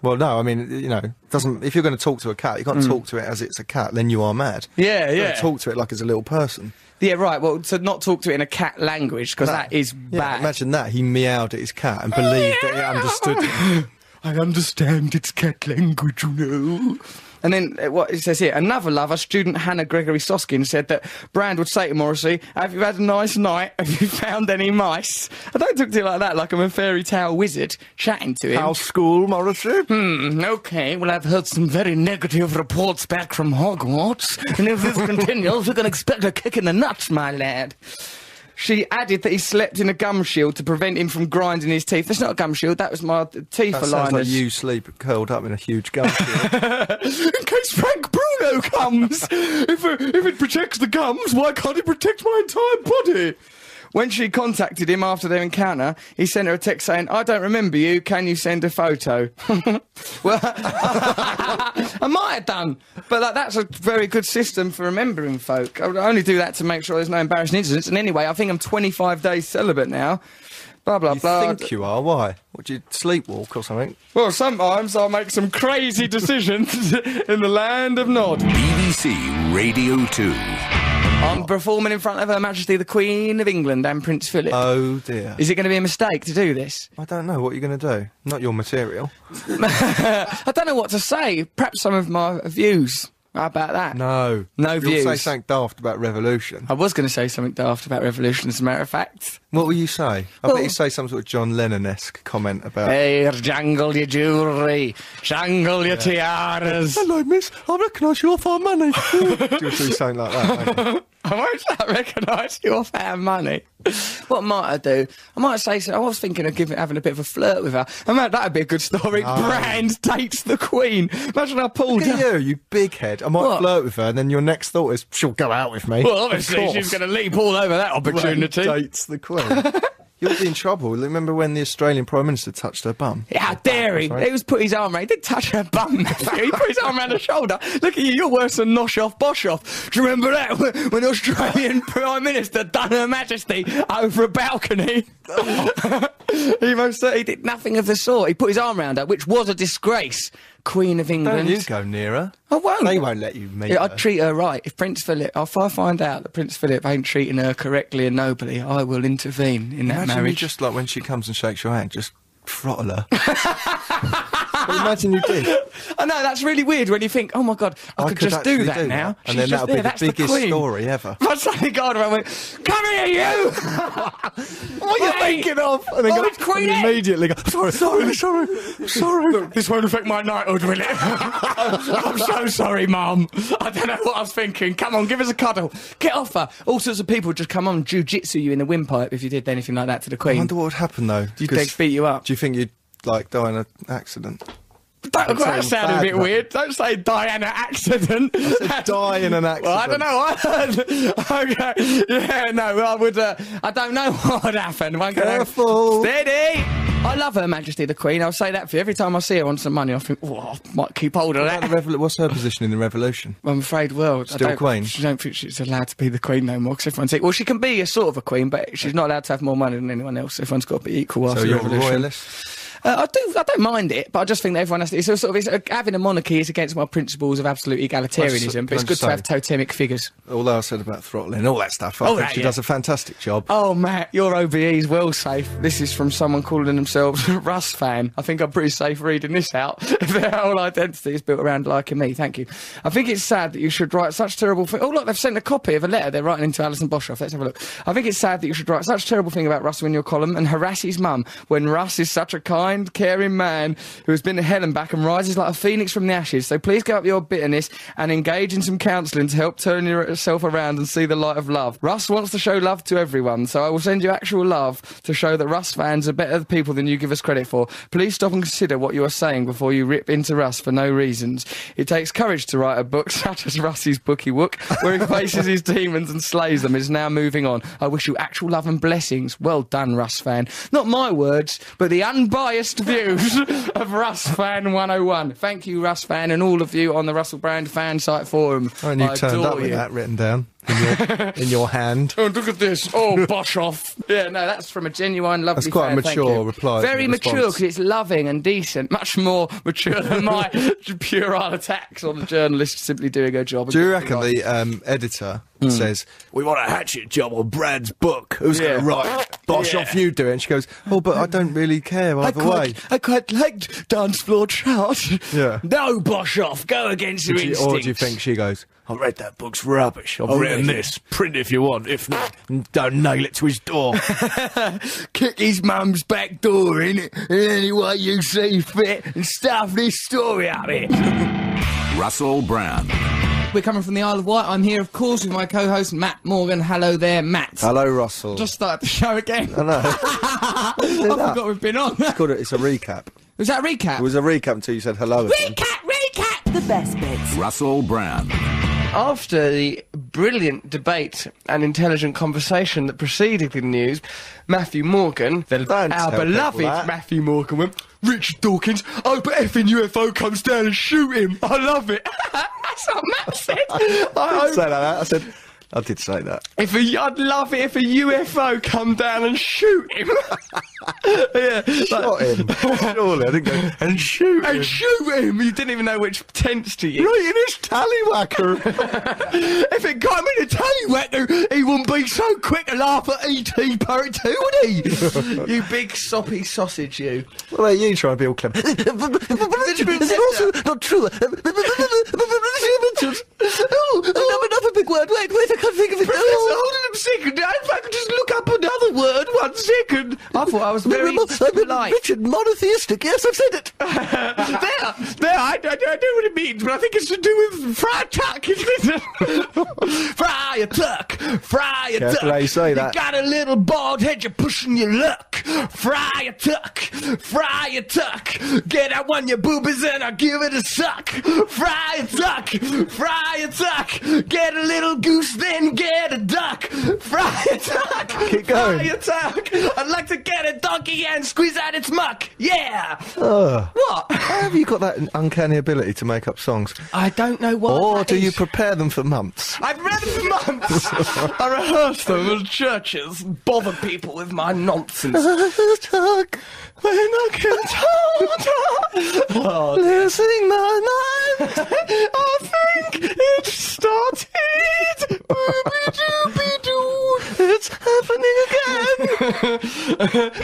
Well, no, I mean, you know, doesn't. If you're going to talk to a cat, you can't mm. talk to it as it's a cat. Then you are mad. Yeah, yeah. talk to it like it's a little person. Yeah, right. Well, to not talk to it in a cat language because that is Yeah, bad. imagine that. He meowed at his cat and oh, believed that it understood. I understand its cat language, you know. And then uh, what it says here, another lover, student Hannah Gregory Soskin, said that Brand would say to Morrissey, "Have you had a nice night? Have you found any mice?" I don't talk to you like that, like I'm a fairy tale wizard chatting to him. House school, Morrissey. Hmm, okay, well, I've heard some very negative reports back from Hogwarts, and if this continues, we can expect a kick in the nuts, my lad. She added that he slept in a gum shield to prevent him from grinding his teeth. That's not a gum shield, that was my teeth That sounds like aligners. you sleep curled up in a huge gum. shield. in case Frank Bruno comes. if, it, if it protects the gums, why can't it protect my entire body? When she contacted him after their encounter, he sent her a text saying, I don't remember you, can you send a photo? well, I might have done, but like, that's a very good system for remembering folk. I would only do that to make sure there's no embarrassing incidents. And anyway, I think I'm 25 days celibate now. Blah, blah, you blah. think you are? Why? Would you sleepwalk or something? Well, sometimes I'll make some crazy decisions in the land of Nod. BBC Radio 2. I'm oh. performing in front of Her Majesty the Queen of England and Prince Philip. Oh dear. Is it going to be a mistake to do this? I don't know what are you're going to do. Not your material. I don't know what to say. Perhaps some of my views. How about that? No. No You'll views. say something daft about revolution. I was going to say something daft about revolution, as a matter of fact. What will you say? I Well- bet you say some sort of John Lennon-esque comment about. Hey, jangle your jewellery, jangle your tiaras. Hello, miss. I recognise you off our money. Do You'll do something like that. won't you? I won't say recognise your fan money. What might I do? I might say so. I was thinking of giving, having a bit of a flirt with her. I mean, that'd be a good story. Brand dates the Queen. Imagine I pulled Look her. at you, you big head. I might What? flirt with her, and then your next thought is she'll go out with me. Well, obviously, she's going to leap all over that opportunity. Brand dates the Queen. You'll be in trouble. Remember when the Australian Prime Minister touched her bum? How dare he? He was put his arm around. He didn't touch her bum. he put his arm around her shoulder. Look at you. You're worse than Nosh off, Bosh off. Do you remember that when, when the Australian Prime Minister done Her Majesty over a balcony? he most certainly did nothing of the sort. He put his arm around her, which was a disgrace. Queen of England. Don't you go near her. I won't. They won't let you meet Yeah, her. I'd treat her right. If Prince Philip, if I find out that Prince Philip ain't treating her correctly and nobly, I will intervene in that Imagine you marriage. just like when she comes and shakes your hand, just throttle her. Imagine you did. I know that's really weird when you think, oh my god, I, I could, could just do that do now. that. And She's then that'll be the biggest queen. story ever. I suddenly got and went, "Come here, you!" What are you Wait. thinking of? And then Oh, go, and immediately go, sorry, sorry, sorry, sorry. This won't affect my knighthood, will it? I'm so sorry, Mum. I don't know what I was thinking. Come on, give us a cuddle. Get off her. All sorts of people would just come on and jiu-jitsu you in the windpipe if you did anything like that to the Queen. I wonder what would happen though. Do You'd they beat you up. Do you think you'd like die in an accident? Don't, that sounded a bit man. weird. Don't say Diana accident. die in an accident. Well, I don't know. I heard. okay. Yeah, no, I would. Uh, I don't know what would happen. One Careful. Steady. I love Her Majesty the Queen. I'll say that for you. Every time I see her on some money, I think, oh, I might keep hold of that. the revol- what's her position in the revolution? I'm afraid, well, Still queen? She don't think she's allowed to be the queen no more because everyone's well, she can be a sort of a queen, but she's not allowed to have more money than anyone else. Everyone's got to be equal after So the you're a revolution. royalist? Uh, I do. I don't mind it, but I just think that everyone has to. It's a sort of it's, uh, having a monarchy is against my principles of absolute egalitarianism. but it's good just to have totemic figures. Although I said about throttling, all that stuff, I Oh, think that, she yeah. does a fantastic job. Oh, Matt, your OBE is well safe. This is from someone calling themselves a Russ fan. I think I'm pretty safe reading this out. their whole identity is built around liking me, thank you. I think it's sad that you should write such terrible thing. Oh, look, they've sent a copy of a letter they're writing into Alison Boshoff. Let's have a look. I think it's sad that you should write such terrible thing about Russell in your column and harass his mum when Russ is such a kind, caring man who has been to hell and back and rises like a phoenix from the ashes. So please give up your bitterness and engage in some counselling to help turn yourself around and see the light of love. Russ wants to show love to everyone, so I will send you actual love to show that Russ fans are better people than you give us credit for. Please stop and consider what you are saying before you rip into Russ for no reasons. It takes courage to write a book such as Russ's Booky Wook, where he faces his demons and slays them. Is now moving on. I wish you actual love and blessings. Well done, Russ fan. Not my words, but the unbiased views of Russ fan 101. Thank you, Russ fan, and all of you on the Russell Brand fan site forum. And you I turned up with you. that written down. In your, in your hand. Oh, look at this. Oh, bosh off. Yeah, no, that's from a genuine, lovely That's quite a fan, thank mature reply, Very mature because it's loving and decent. Much more mature than my puerile attacks on the journalist simply doing her job. Do you reckon the um, editor Hmm. says, We want a hatchet job on Brad's book? Who's Yeah. going to write? Bosh Yeah. off, you do it. And she goes, Oh, but I don't really care either way. I quite liked dance floor trout. Yeah. No, bosh off. Go against your instincts. or do you think she goes, I read that book's rubbish. I've Oh, written really? this. Print it if you want. If not, don't nail it to his door. kick his mum's back door in it in any way you see fit and stuff this story out it? Russell Brand. We're coming from the Isle of Wight. I'm here, of course, with my co-host Matt Morgan. Hello there, Matt. Hello, Russell. Just started the show again. I know. I that? forgot we've been on. It's called it- it's a recap. Was that a recap? It was a recap until you said hello. again. recap, recap. The best bits. Russell Brand. After the brilliant debate and intelligent conversation that preceded the news, Matthew Morgan, the, our beloved. Matthew Morgan, went, Richard Dawkins, I hope an effing UFO comes down and shoot him. I love it. That's what Matt said. I I hope didn't that. I said, I did say that. If a, I'd love it if a UFO come down and shoot him. yeah, Shot him. Surely, I didn't go, and shoot him. and shoot him. You didn't even know which tense to use. Right in his tallywhacker. if it got him in a tallywhacker, he wouldn't be so quick to laugh at E.T. Parrot too, would he? you big soppy sausage, you. What about you trying to be all clever. Is it also not true? oh, another, another big word. Wait, wait, I can't think of it. Professor, hold on a second. If I could just look up another word, one second. I thought I was very polite. Richard, monotheistic. Yes, I've said it. there, there, I, I, I know what it means, but I think it's to do with fried tuck, isn't it? fry a tuck, fry a Careful tuck. how you say that. got a little bald head, you're pushing your luck. Fry a tuck, fry a tuck. Get out one your boobies and I'll give it a suck. Fry a tuck, fry a tuck. Get a little goose, then get a duck. Fry a duck, Keep going. Fry a tuck. I'd like to get a donkey and squeeze out its muck. Yeah. What? How have you got that uncanny ability to make up songs? I don't know what. Or do you prepare them for months? I've read them for months. I rehearse them at churches, bother people with my nonsense. Talk, when I can talk, oh, losing my mind. I think it started. Booby-dooby-doo. It's happening again.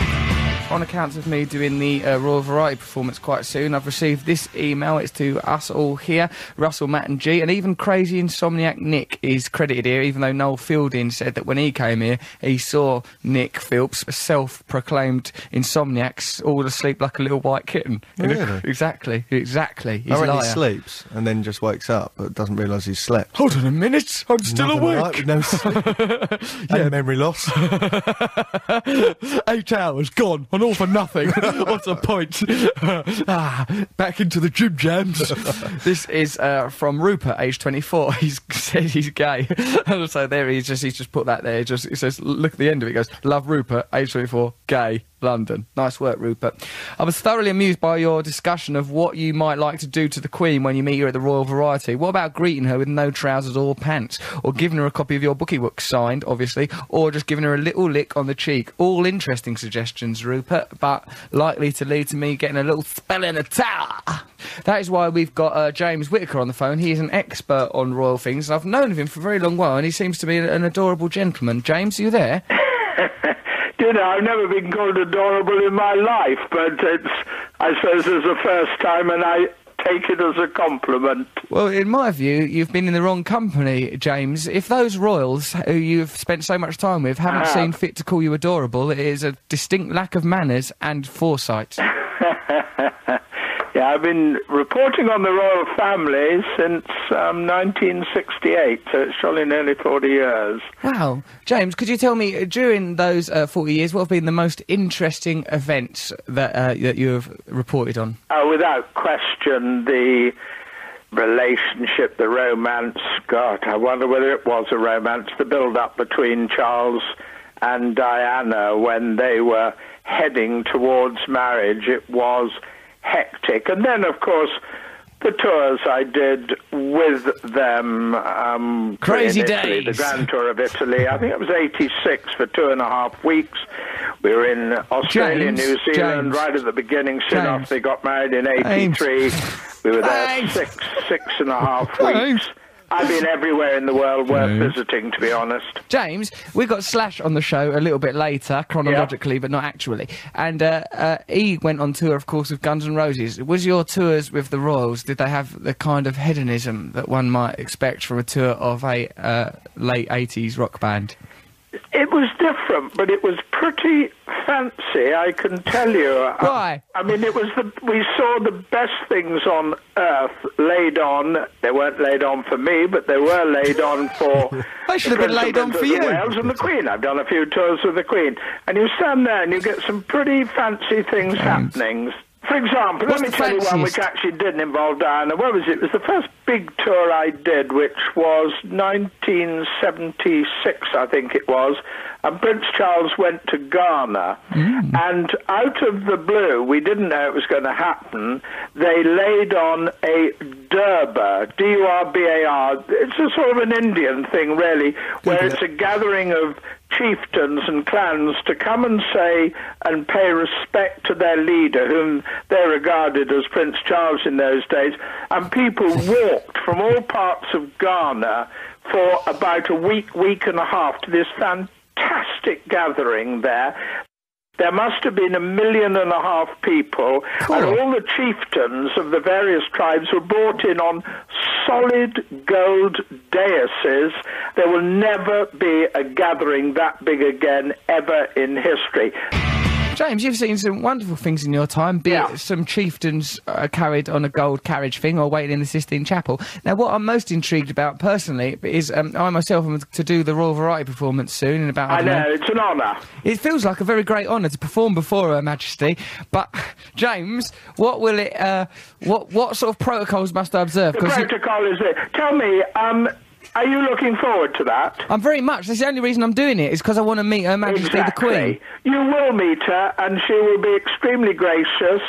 On account of me doing the uh, Royal Variety performance quite soon, I've received this email. It's to us all here, Russell, Matt, and G, and even crazy insomniac Nick is credited here. Even though Noel Fielding said that when he came here, he saw Nick Philps, a self-proclaimed insomniac, all asleep like a little white kitten. Really? exactly, exactly. He's I a reckon he sleeps and then just wakes up but doesn't realise he's slept. Hold on a minute, I'm still Nothing awake. like no sleep. and memory loss. Eight hours gone, and all for nothing. What's the point? ah, back into the gym jams. this is uh, from Rupert, age 24. He's said he's gay, so there he's just he's just put that there. He just he says, look at the end of it. He goes, love Rupert, age 24, gay. London. Nice work, Rupert. I was thoroughly amused by your discussion of what you might like to do to the Queen when you meet her at the Royal Variety. What about greeting her with no trousers or pants? Or giving her a copy of your bookie book signed, obviously, or just giving her a little lick on the cheek? All interesting suggestions, Rupert, but likely to lead to me getting a little spell in the tower. That is why we've got uh, James Whitaker on the phone. He is an expert on royal things. And I've known of him for a very long while, and he seems to be an adorable gentleman. James, are you there? You know, I've never been called adorable in my life, but it's, I suppose, it's the first time, and I take it as a compliment. Well, in my view, you've been in the wrong company, James. If those royals who you've spent so much time with haven't Ah. seen fit to call you adorable, it is a distinct lack of manners and foresight. Yeah, I've been reporting on the royal family since um, 1968, so it's surely nearly 40 years. wow. James, could you tell me, uh, during those uh, 40 years, what have been the most interesting events that, uh, that you have reported on? Uh, without question, the relationship, the romance, God, I wonder whether it was a romance, the build-up between Charles and Diana when they were heading towards marriage. It was hectic. And then, of course, the tours I did with them. Um, Crazy Italy, days. The Grand Tour of Italy. I think it was 86 for two and a half weeks. We were in Australia, James, New Zealand, James. right at the beginning, soon after they got married in 83. We were there six, six and a half James. weeks. I've been everywhere in the world worth visiting, to be honest. James, we got Slash on the show a little bit later, chronologically, but not actually. And uh, uh, he went on tour, of course, with Guns N' Roses. Was your tours with the Royals? Did they have the kind of hedonism that one might expect from a tour of a uh, late '80s rock band? It was different, but it was pretty fancy, I can tell you. Uh, Why? I, I mean, it was the we saw the best things on earth laid on. They weren't laid on for me, but they were laid on for. They should have been laid on for you. Wales and the Queen. I've done a few tours with the Queen, and you stand there and you get some pretty fancy things happening. For example, What's let me tell you one which actually didn't involve Diana. What was it? It was the first big tour I did, which was 1976, I think it was. And Prince Charles went to Ghana. And out of the blue, we didn't know it was going to happen, they laid on a Durbar, D-U-R-B-A-R. It's a sort of an Indian thing, really, where it's a gathering of chieftains and clans to come and say and pay respect to their leader, whom they regarded as Prince Charles in those days. And people walked from all parts of Ghana for about a week, week and a half to this fantastic gathering there. There must have been a million and a half people, and all the chieftains of the various tribes were brought in on solid gold daises. There will never be a gathering that big again, ever in history. James, you've seen some wonderful things in your time, be Yeah. it some chieftains uh, carried on a gold carriage thing or waiting in the Sistine Chapel. Now, what I'm most intrigued about personally is um, I myself am to do the Royal Variety performance soon in about. I, I don't know, it's an honour. It feels like a very great honour to perform before Her Majesty. But James, what will it? Uh, what what sort of protocols must I observe? The 'Cause you- protocol is there. Tell me, um, are you looking forward to that? I'm very much. That's the only reason I'm doing it is because I want to meet Her Majesty exactly. the Queen. You will meet her, and she will be extremely gracious.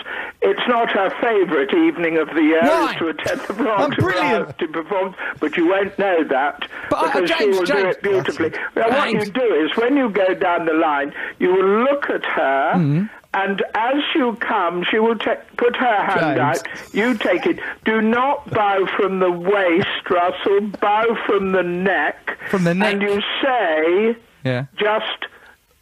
It's not her favourite evening of the year Why? to attend the I'm brilliant. to perform, but you won't know that But I- because she James, will do it beautifully. Now, what you do is when you go down the line, you will look at her. Mm-hmm. And as you come, she will ta- put her hand James. out. You take it. Do not bow from the waist, Russell. Bow from the neck. From the neck. And you say, Yeah. just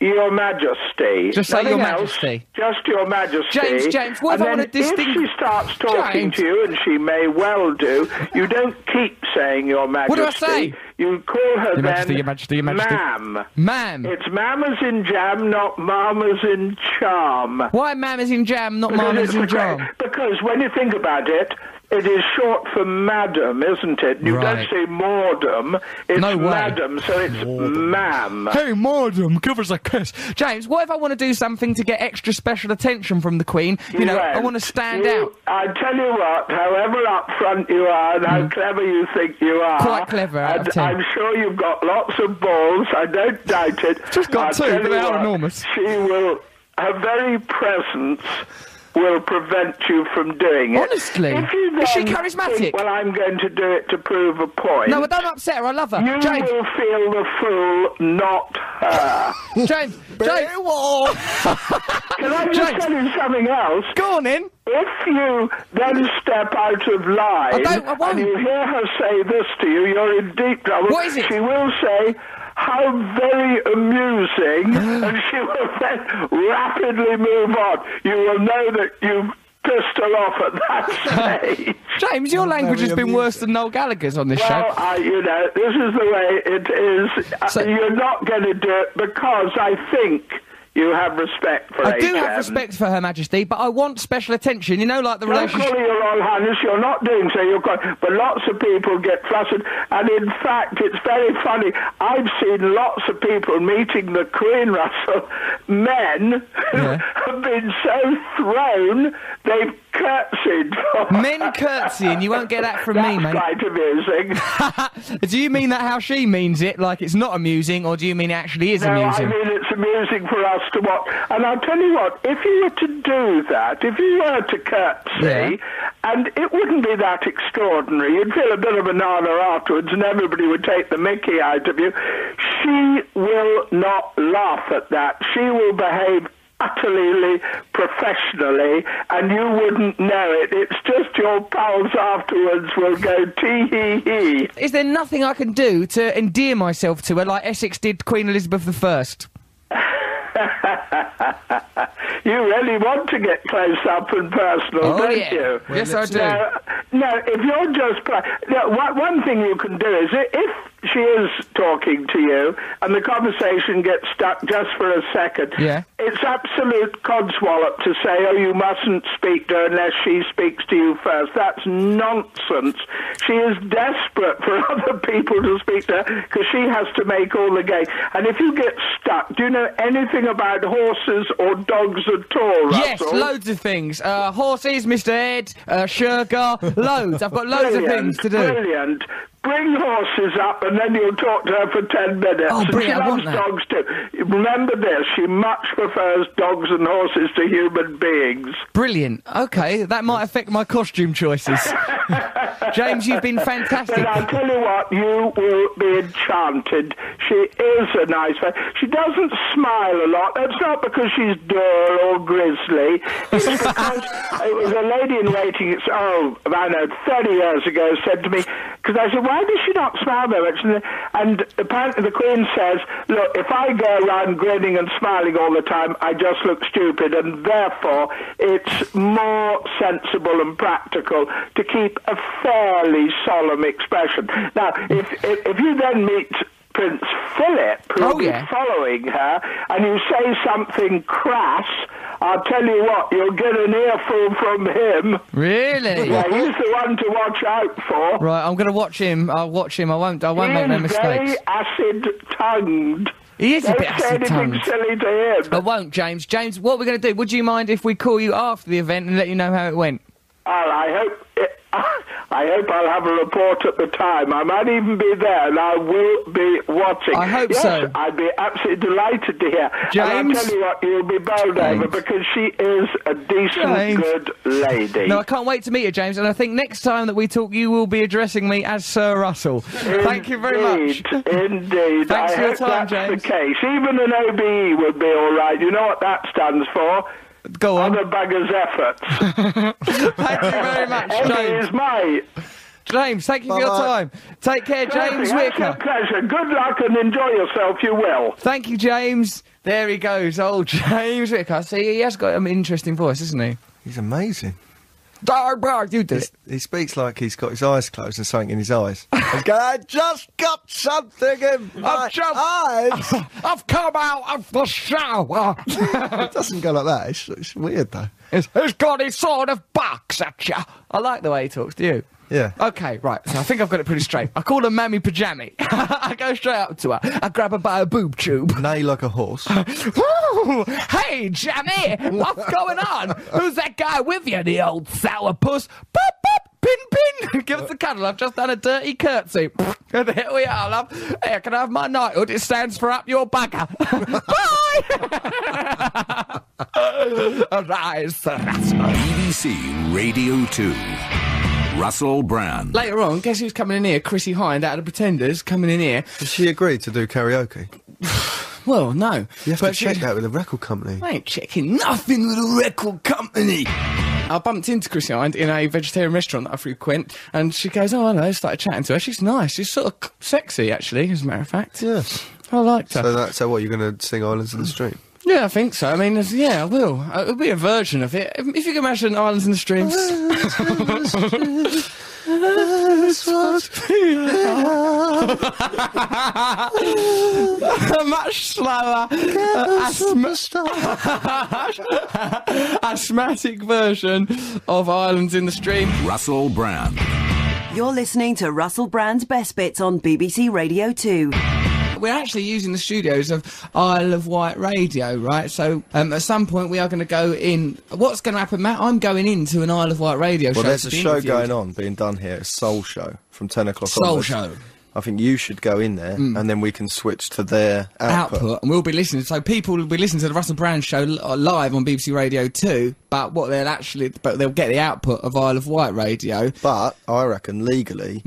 Your Majesty. Just say Your else, Majesty. Just Your Majesty. James, James, what if I wanna distinct- If she starts talking James. to you, and she may well do, you don't keep saying Your Majesty. What do I say? You call her Your then Majesty, Your Majesty, Your Majesty. Ma'am. Ma'am. It's mama's in jam, not mama's in charm. Why Mama's in jam, not Mama's in jam? Because when you think about it, it is short for madam, isn't it? You Right. don't say mordom, it's No madam, so it's ma'am. Hey, madam, give us a kiss. James, what if I want to do something to get extra special attention from the Queen? You, know, I want to stand You- out. I tell you what, however up front you are and how clever you think you are. Mm. Quite clever, out of 10. I'm sure you've got lots of balls, I don't doubt it. Just got I'll two, but they are what, enormous. She will, her very presence will prevent you from doing it. Honestly? If you Is she charismatic? think, well, I'm going to do it to prove a point. No, I don't upset her. I love her. you James, will feel the fool, not her. James, James. Can I just James. tell you something else? Go on in. If you then step out of line I don't- I won't. and you hear her say this to you, you're in deep trouble. What is it? She will say, how very amusing, and she will then rapidly move on. You will know that you've pissed her off at that stage. James, your language has been worse than Noel Gallagher's on this Well, show. I, you know, this is the way it is. Uh, So- You're not going to do it because I think you have respect for I do have respect for Her Majesty, but I want special attention. You know, like the Don't relationship. call your Royal Highness, you're not doing so, you're quite, but lots of people get flustered, and in fact, it's very funny. I've seen lots of people meeting the Queen, Russell, men who Yeah. have been so thrown, they've curtsied. Men curtsying, you won't get that from me, That's mate. quite amusing. Do you mean that how she means it, like it's not amusing, or do you mean it actually is No, amusing? I mean it's amusing for us to watch. And I'll tell you what, if you were to do that, if you were to curtsy, Yeah. and it wouldn't be that extraordinary, you'd feel a bit of an honour afterwards, and everybody would take the mickey out of you. She will not laugh at that. She will behave utterly professionally and you wouldn't know it. It's just your pals afterwards will go tee hee hee. Is there nothing I can do to endear myself to her, like Essex did Queen Elizabeth I? you really want to get close up and personal, Oh, don't yeah. you? Yes, I do. No, no, if you're just play, no, one, one thing you can do is if she is talking to you and the conversation gets stuck just for a second, Yeah. it's absolute codswallop to say, oh, you mustn't speak to her unless she speaks to you first. That's nonsense. She is desperate for other people to speak to her because she has to make all the game. And if you get stuck, do you know anything about horses or dogs at all, Russell? Yes, loads of things. Uh, horses, Mr. Ed, uh, Sugar, loads. I've got loads of things to do. Brilliant. Bring horses up and then you'll talk to her for ten minutes. Oh, and she loves dogs too. Remember this, she much prefers dogs and horses to human beings. Brilliant. Okay, that might affect my costume choices. James, you've been fantastic. But I'll tell you what, you will be enchanted. She is a nice face. She doesn't smile a lot. That's not because she's dull or grizzly. It's because it was a lady in waiting, it's, oh, I know, 30 years ago, said to me, because I said, why does she not smile very much? And, and apparently the Queen says, look, if I go around grinning and smiling all the time, I just look stupid, and therefore it's more sensible and practical to keep a fairly solemn expression. Now, if, if, if you then meet Prince Philip, who'll Oh, be yeah. following her, and you say something crass, I'll tell you what, you'll get an earful from him. Really? Yeah, he's the one to watch out for. Right, I'm going to watch him. I'll watch him. I won't. I won't make no He's very acid-tongued. He is a Don't bit say anything acid-tongued. silly to him. I won't, James. James, what we're going to do? Would you mind if we call you after the event and let you know how it went? Well, I hope I hope I'll have a report at the time. I might even be there, and I will be watching. I hope yes, so. I'd be absolutely delighted to hear. And James? I'll tell you what, you'll be bowled over because she is a decent, James. good lady. No, I can't wait to meet you, James. And I think next time that we talk, you will be addressing me as Sir Russell. Thank you very much. Indeed, Indeed. Thanks I for your time, James. the case. Even an OBE would be all right. You know what that stands for? Go on. Other buggers' efforts. Thank you very much, James. is mate. James, thank you for your time. Take care, James Perfect. That's a Wicker. pleasure. Good luck and enjoy yourself. You will. Thank you, James. There he goes, old James Wicker. See, he has got an interesting voice, isn't he? He's amazing. You did it. He speaks like he's got his eyes closed and something in his eyes. He's going, I just got something in my just- eyes. I've come out of the shower. it doesn't go like that. It's, it's weird though. Who's got his sort of barks at you? I like the way he talks. Do you? Yeah. Okay, right. So I think I've got it pretty straight. I call her Mammy Pajami. I go straight up to her. I grab her by her boob tube. Neigh like a horse. Woo! Hey, Jammy! What's going on? Who's that guy with you, the old sour puss? Boop, boop, pin, pin! Give us a cuddle. I've just done a dirty curtsy. And here we are, love. Here, can I have my knighthood? It stands for up your bugger. Bye! Arise, Sir Russell. BBC Radio 2. Russell Brand. Later on, guess who's coming in here? Chrissie Hynde out of the Pretenders coming in here. Did she agree to do karaoke? Well, no. You have But to check she- that with the record company. I ain't checking nothing with a record company. I bumped into Chrissie Hynde in a vegetarian restaurant that I frequent, and she goes, "Oh, hello." Started chatting to her. She's nice. She's sort of sexy, actually, as a matter of fact. Yes. I liked her. So that so what you're going to sing Islands in the Stream? Yeah, I think so. I mean, yeah, I will. Uh, It'll be a version of it. If if you can imagine Islands in the Streams. Much slower. Uh, asthma- asthmatic version of Islands in the Stream. Russell Brand. You're listening to Russell Brand's Best Bits on BBC Radio 2. We're actually using the studios of Isle of Wight Radio, right? So um, at some point we are going to go in. What's going to happen, Matt? I'm going into an Isle of Wight radio Well, show. there's a show interviewed. going on being done here, a Soul Show from 10 o'clock Soul onwards. Show. I think you should go in there and then we can switch to their output. output, and we'll be listening. So people will be listening to the Russell Brand show uh, live on BBC Radio Two. But what they'll actually, but they'll get the output of Isle of Wight Radio. But I reckon legally,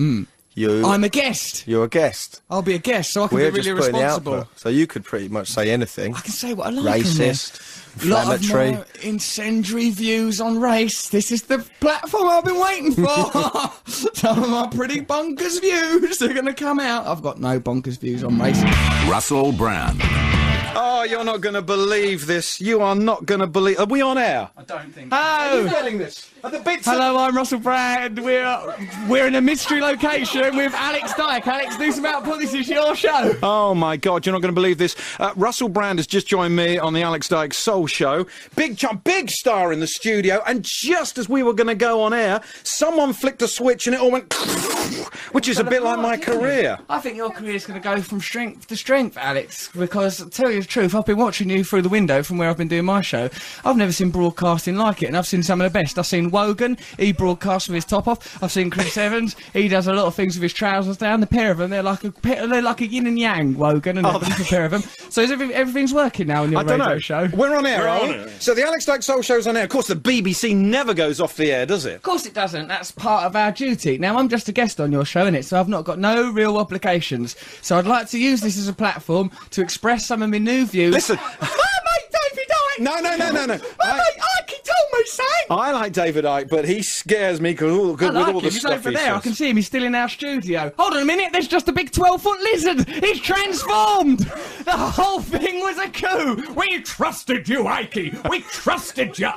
you. I'm a guest. you're a guest. I'll be a guest, so I can We're be really responsible. So you could pretty much say anything. I can say what I like. Racist, there. Lot of inflammatory. my incendiary views on race. This is the platform I've been waiting for. Some of my pretty bonkers views are going to come out. I've got no bonkers views on race. Russell Brand. Oh, you're not going to believe this. You are not going to believe. Are we on air? I don't think. Oh, Are you getting this? Are the bits? Hello, I'm Russell Brand. We're we're in a mystery location with Alex Dyke. Alex, do some output. This is your show. Oh my God, you're not going to believe this. Uh, Russell Brand has just joined me on the Alex Dyke Soul Show. Big chump, big star in the studio. And just as we were going to go on air, someone flicked a switch and it all went, which is a bit like my career. I think your career is going to go from strength to strength, Alex. Because to tell you the truth, I've been watching you through the window from where I've been doing my show. I've never seen broadcasting like it, and I've seen some of the best. I've seen Wogan, he broadcasts with his top off. I've seen Chris Evans, he does a lot of things with his trousers down. The pair of them, they're like a they're like a yin and yang. Wogan and oh, Evans, the pair of them. So is every, everything's working now in your I don't radio know. show. We're on air, We're are on we? So the Alex Dyke Soul Show's on air. Of course, the BBC never goes off the air, does it? Of course it doesn't. That's part of our duty. Now, I'm just a guest on your show, innit? So I've not got no real obligations. So I'd like to use this as a platform to express some of my new views. Listen. My Icke! No, no, no, no, no. My I- mate Icke told me so! I like David Icke, but he scares me because all, I with all him. the He's stuff over he there. I can see him. He's still in our studio. Hold on a minute. There's just a big 12 foot lizard. He's transformed. The whole thing was a coup. We trusted you, Icke. We trusted you.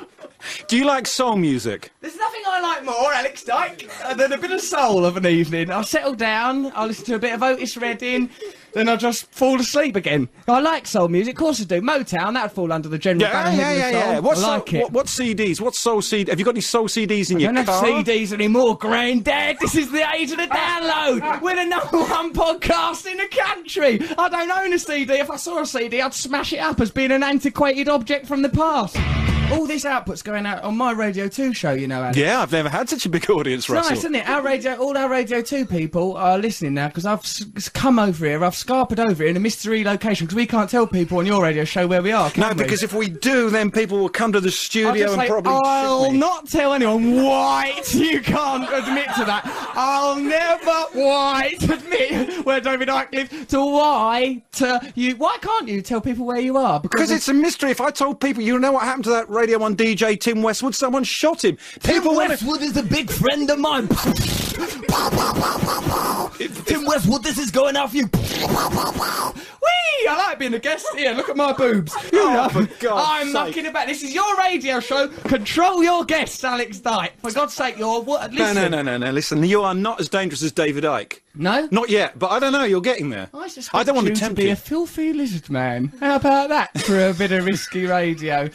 Do you like soul music? There's nothing I like more, Alex Dyke, than a bit of soul of an evening. I'll settle down, I'll listen to a bit of Otis Redding, then I'll just fall asleep again. I like soul music, of course I do. Motown, that'd fall under the general Yeah, yeah, yeah, yeah. What, soul- like what, what CDs? What soul CD? Have you got any soul CDs in I your don't have? CDs anymore, Granddad. This is the age of the download. We're the number one podcast in the country. I don't own a CD. If I saw a CD, I'd smash it up as being an antiquated object from the past. All this output's going out on my Radio 2 show, you know, Alex. Yeah, I've never had such a big audience, It's Russell. nice, isn't it? Our radio, all our Radio 2 people are listening now because I've come over here, I've scarpered over here in a mystery location because we can't tell people on your radio show where we are, can No, we? because if we do, then people will come to the I'll studio just and say, probably. I'll kick me. not tell anyone. White, you can't admit to that. I'll never white admit where David Icke lived. To why? To you? Why can't you tell people where you are? Because it's a mystery. If I told people, you know what happened to that Radio 1 DJ Tim Westwood? Someone shot him. People wanna- Westwood is a big friend of mine. Tim Westwood, this is going out for you. Whee! I like being a guest here. Look at my boobs. You Oh, know, for God's I'm sake. knocking about. This is your radio show. Control your guests, Alex Dyke. For God's sake, you're what? No, Listen. no, no, no, no. Listen, you are not as dangerous as David Icke. No? Not yet, but I don't know. You're getting there. I, just I don't want to tempt be you. a filthy lizard man. How about that for a bit of risky radio?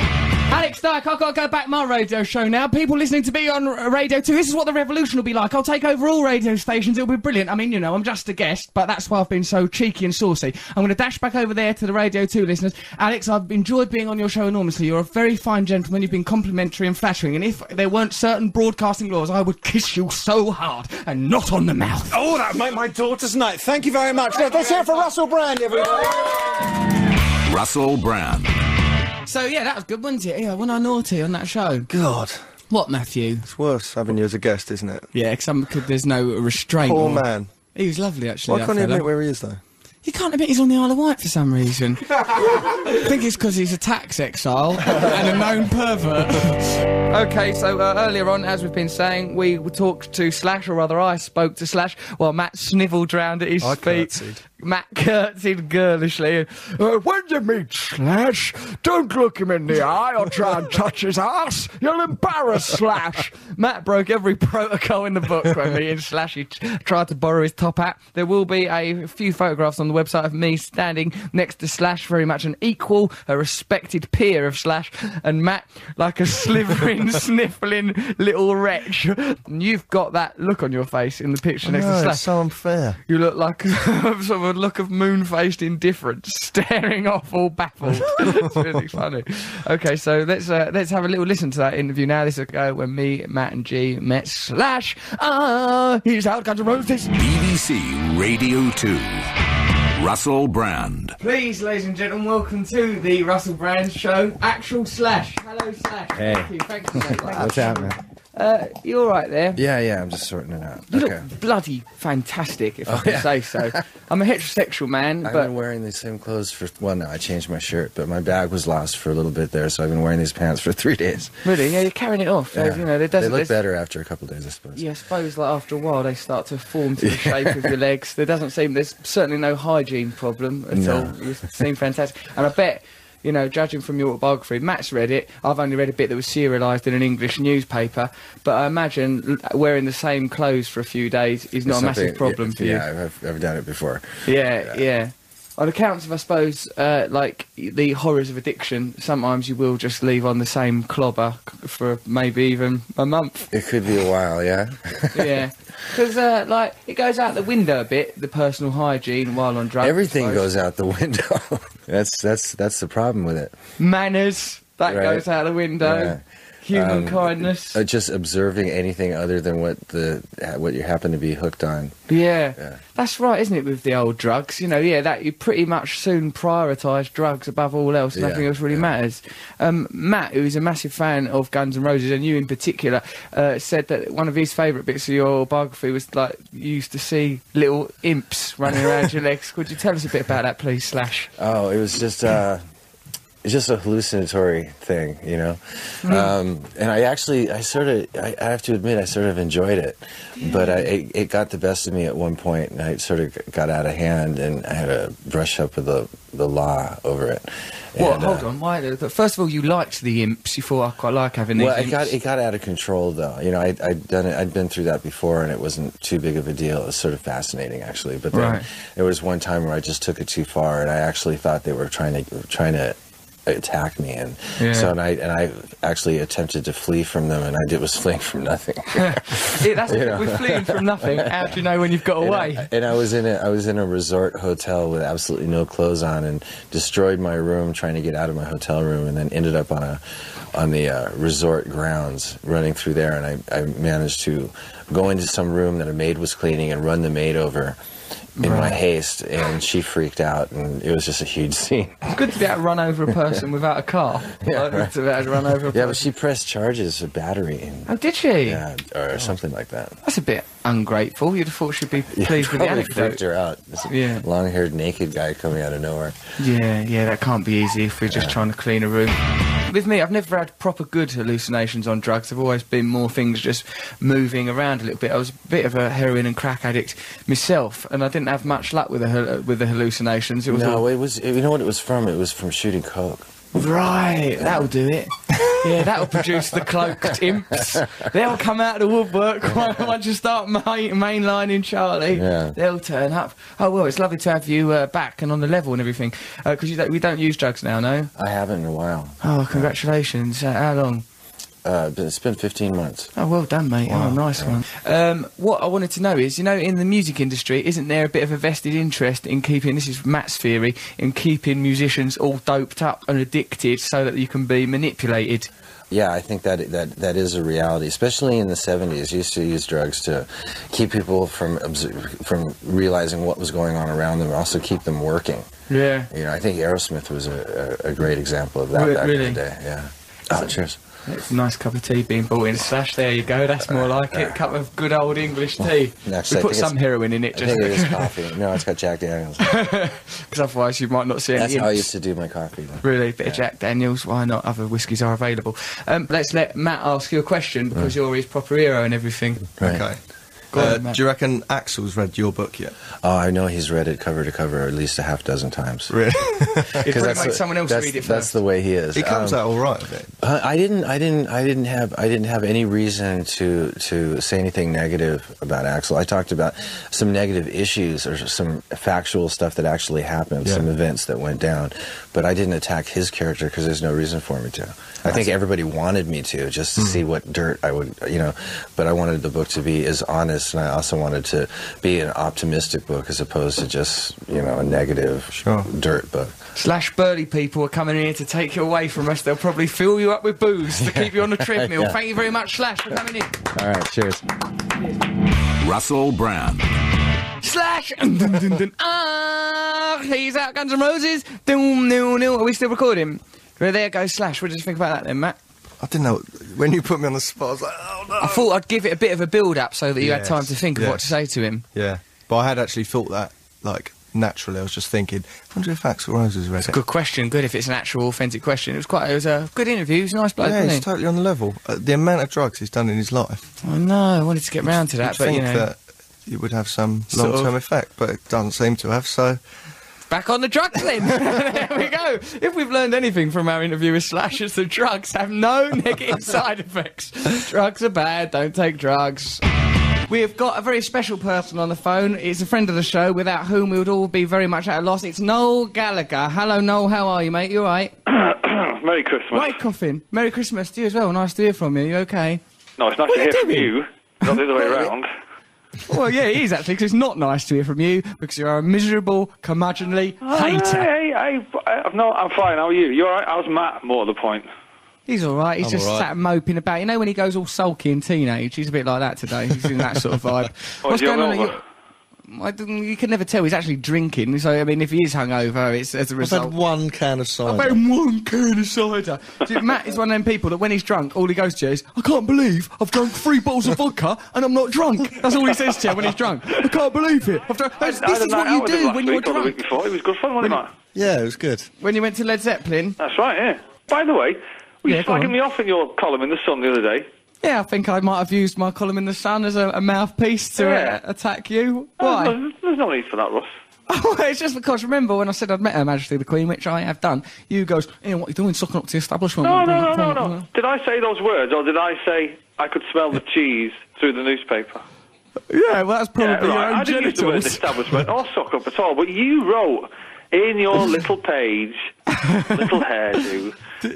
Alex Dyke, I've got to go back my radio show now. People listening to me on Radio 2, this is what the revolution will be like. I'll take over all radio stations. It'll be brilliant. I mean, you know, I'm just a guest, but that's why I've been so cheeky and saucy. I'm going to dash back over there to the Radio 2 listeners. Alex, I've enjoyed being on your show enormously. You're a very fine gentleman. You've been complimentary and flattering. And if there weren't certain broadcasting laws, I would kiss you so hard and not on the mouth. Oh, that made my daughter's night. Thank you very much. Let's hear for Russell Brand, everybody. Russell Brand. So yeah, that was good, wasn't it? Yeah, when I naughty on that show. God, What, Matthew? it's worse having you as a guest, isn't it? Yeah, because there's no restraint. Poor or- man. He was lovely, actually. Why that can't he fella. admit where he is, though? He can't admit he's on the Isle of Wight for some reason. I think it's because he's a tax exile and a known pervert. okay, so uh, earlier on, as we've been saying, we talked to Slash, or rather, I spoke to Slash while Matt snivelled round at his I feet. curtsied. Matt curtsied girlishly. Uh, when you meet Slash, don't look him in the eye or try and touch his ass. You'll embarrass Slash. Matt broke every protocol in the book when meeting Slash. He tried to borrow his top hat. There will be a few photographs on the website of me standing next to Slash, very much an equal, a respected peer of Slash, and Matt like a slivering, sniffling little wretch. And You've got that look on your face in the picture next to Slash. so unfair. You look like of a look of moon-faced indifference, staring off, all baffled. it's really funny. Okay, so let's uh, let's have a little listen to that interview now. This is a go when me, Matt, and G met Slash. Ah, here's how Guns N' Roses. BBC Radio 2. Russell Brand. Please, ladies and gentlemen, welcome to the Russell Brand Show. Actual Slash. Hello, Slash. Hey. Thank you. Thank you. mate. What's happening? Uh, you all right there? Yeah, yeah, I'm just sorting it out. You okay. look bloody fantastic, if I Oh, can yeah. say so. I'm a heterosexual man, I've but been wearing the same clothes for, well, no, I changed my shirt, but my bag was lost for a little bit there, so I've been wearing these pants for three days. really, yeah, you're carrying it off. Yeah. You know, they look there's- better after a couple of days, I suppose. Yeah, I suppose like after a while they start to form to the shape of your legs. There doesn't seem there's certainly no hygiene problem at No. all. You seem fantastic, and I bet. You know, judging from your autobiography, Matt's read it. I've only read a bit that was serialised in an English newspaper. But I imagine wearing the same clothes for a few days is not a massive problem yeah, for you. Yeah, I've, I've done it before. Yeah, yeah. On accounts of, I suppose, uh, like the horrors of addiction, sometimes you will just leave on the same clobber for maybe even a month. It could be a while, yeah? yeah. Because, uh, like, it goes out the window a bit, the personal hygiene while on drugs. Everything goes out the window. that's that's that's the problem with it. Manners, that Right. goes out the window. Yeah. Human Um, kindness. Uh, just observing anything other than what the what you happen to be hooked on. Yeah. Yeah. That's right, isn't it, with the old drugs? You know, yeah, that you pretty much soon prioritise drugs above all else. Yeah, Nothing else really yeah. matters. Um, Matt, who's a massive fan of Guns N' Roses, and you in particular, uh, said that one of his favourite bits of your biography was like you used to see little imps running around your legs. Could you tell us a bit about that, please, Slash? Oh, it was just uh, it's just a hallucinatory thing, you know. Um, and I actually, I sort of, I, I have to admit, I sort of enjoyed it, but I, it, it got the best of me at one point, and I sort of got out of hand, and I had to brush up with the the law over it. Well, And, Hold uh, on. Why? the- First of all, you liked the imps. You thought I quite like having these Well, it imps. got it got out of control though. You know, I, I'd done it. I'd been through that before, and it wasn't too big of a deal. It was sort of fascinating, actually. But then Right. there was one time where I just took it too far, and I actually thought they were trying to trying to attack me, and Yeah. so and I and I actually attempted to flee from them, and I did was fleeing from nothing. Yeah, that's You know. we're fleeing from nothing. How do you know when you've got And away? I, and I was in a I was in a resort hotel with absolutely no clothes on, and destroyed my room trying to get out of my hotel room, and then ended up on a on the uh, resort grounds, running through there, and I, I managed to go into some room that a maid was cleaning and run the maid over. In my haste, and she freaked out, and it was just a huge scene. It's good to be able to run over a person without a car. Yeah, Like, right. To be able to run over Yeah, but she pressed charges of battery, and, Oh, did she? yeah, or oh. something like that. That's a bit ungrateful. You'd have thought she'd be Yeah, pleased with the anecdote. freaked her out. This Yeah. long-haired naked guy coming out of nowhere. Yeah, yeah, that can't be easy if we're just trying to clean a room. With me, I've never had proper good hallucinations on drugs. I've always been more things just moving around a little bit. I was a bit of a heroin and crack addict myself, and I didn't have much luck with the with the hallucinations. It was no, all, it was. You know what it was from? It was from shooting coke. right. That'll do it. Yeah, that'll produce the cloaked imps. They'll come out of the woodwork once you start main, mainlining Charlie. Yeah. They'll turn up. Oh well, it's lovely to have you uh, back and on the level and everything. Because don't, we don't use drugs now, no. I haven't in a while. Oh, congratulations! Uh, how long? Uh, but it's been 15 months. Oh, well done, mate. Wow, oh, nice one. Um, what I wanted to know is, you know, in the music industry, isn't there a bit of a vested interest in keeping, this is Matt's theory, in keeping musicians all doped up and addicted so that you can be manipulated? Yeah, I think that that that is a reality, especially in the 70s. Used to use drugs to keep people from from realizing what was going on around them, and also keep them working. Yeah. You know, I think Aerosmith was a, a, a great example of that Re- back really? in the day. Yeah. Oh, cheers. It's a nice cup of tea being brought in. Slash, there you go. That's more like it. cup of good old English tea. Actually, I we put some heroin in it, I just think it is coffee. No, it's got Jack Daniels. because otherwise you might not see any That's how I used to do my coffee. Though. Really, bit of Jack Daniels. Why not? Other whiskies are available. Um, let's let Matt ask you a question because you're his proper hero and everything. Right. Okay. Go Uh, Matt. do you reckon Axl's read your book yet? Oh, I know he's read it cover to cover at least a half dozen times. Really? You'd that's make the- someone else that's, read it That's first. the way he is. he comes Um, out all right of it. I didn't. I didn't. I didn't have. I didn't have any reason to to say anything negative about Axel. I talked about some negative issues or some factual stuff that actually happened, Yeah. some events that went down, but I didn't attack his character because there's no reason for me to. I think everybody wanted me to just to see what dirt I would, you know. But I wanted the book to be as honest this, and I also wanted to be an optimistic book as opposed to just you know a negative dirt book. Slash burly people are coming here to take you away from us. They'll probably fill you up with booze to keep you on the treadmill. Yeah. Thank you very much, Slash, for coming in. All right, cheers. Russell Brand. Slash. Dun, dun, dun, dun. Ah, he's out, Guns N' Roses. Are we still recording? Well, there goes Slash. What did you think about that then, Matt? I didn't know when you put me on the spot. I was like, oh no. I thought I'd give it a bit of a build up so that you had time to think of yeah. what to say to him. Yeah, but I had actually thought that like naturally. I was just thinking, I wonder if Axl Rose has read it. Good question. Good if it's an actual authentic question. It was quite. It was a good interview. He was a nice bloke, yeah, he's he? totally on the level. Uh, the amount of drugs he's done in his life. I know. I wanted to get round to that, but think you know. that it would have some long-term effect, but it doesn't seem to have. So Back on the drugs then. there we go. If we've learned anything from our interview with Slash, it's that drugs have no negative side effects. drugs are bad, don't take drugs. We have got a very special person on the phone. He's a friend of the show, without whom we would all be very much at a loss. It's Noel Gallagher. Hello, Noel. How are you, mate? You all right? Merry Christmas. Right, coughing. Merry Christmas to you as well. Nice to hear from you. You okay? No, it's nice What to hear from you, not the other way around. Well, yeah, it is actually, because it's not nice to hear from you, because you're a miserable, curmudgeonly hater. Hey, hey, hey, I'm not. I'm fine. How are you? You're all right? How's Matt? More to the point. He's all right. He's I'm just all right. sat moping about. You know when he goes all sulky in teenage, he's a bit like that today. He's in that sort of vibe. What, What's is he going on? You can never tell. He's actually drinking. So I mean, if he is hungover, it's as a I've result. had one can of cider. I've had one can of cider. See, Matt is one of them people that when he's drunk, all he goes to is, I can't believe I've drunk three bottles of vodka and I'm not drunk. That's all he says to you when he's drunk. I can't believe it. I've drunk. That's, this is night what you do when you're week or the week drunk. before. It was good fun, wasn't it, Matt? Yeah, it was good. When you went to Led Zeppelin. That's right. Yeah. By the way, were you Yeah, slagging me off in your column in the Sun the other day? Yeah, I think I might have used my column in the Sun as a, a mouthpiece to Yeah. uh, attack you. Oh, Why? there's, no need for that, Ross. Oh, it's just because remember when I said I'd met Her Majesty the Queen, which I have done. You goes, "Ian, what are you doing, sucking up to the establishment?" No, no, no, no, no. Did I say those words, or did I say I could smell the cheese through the newspaper? Yeah, well, that's Yeah, probably right. your own I didn't use the word establishment or suck up at all, but you wrote in your little page, little hairdo.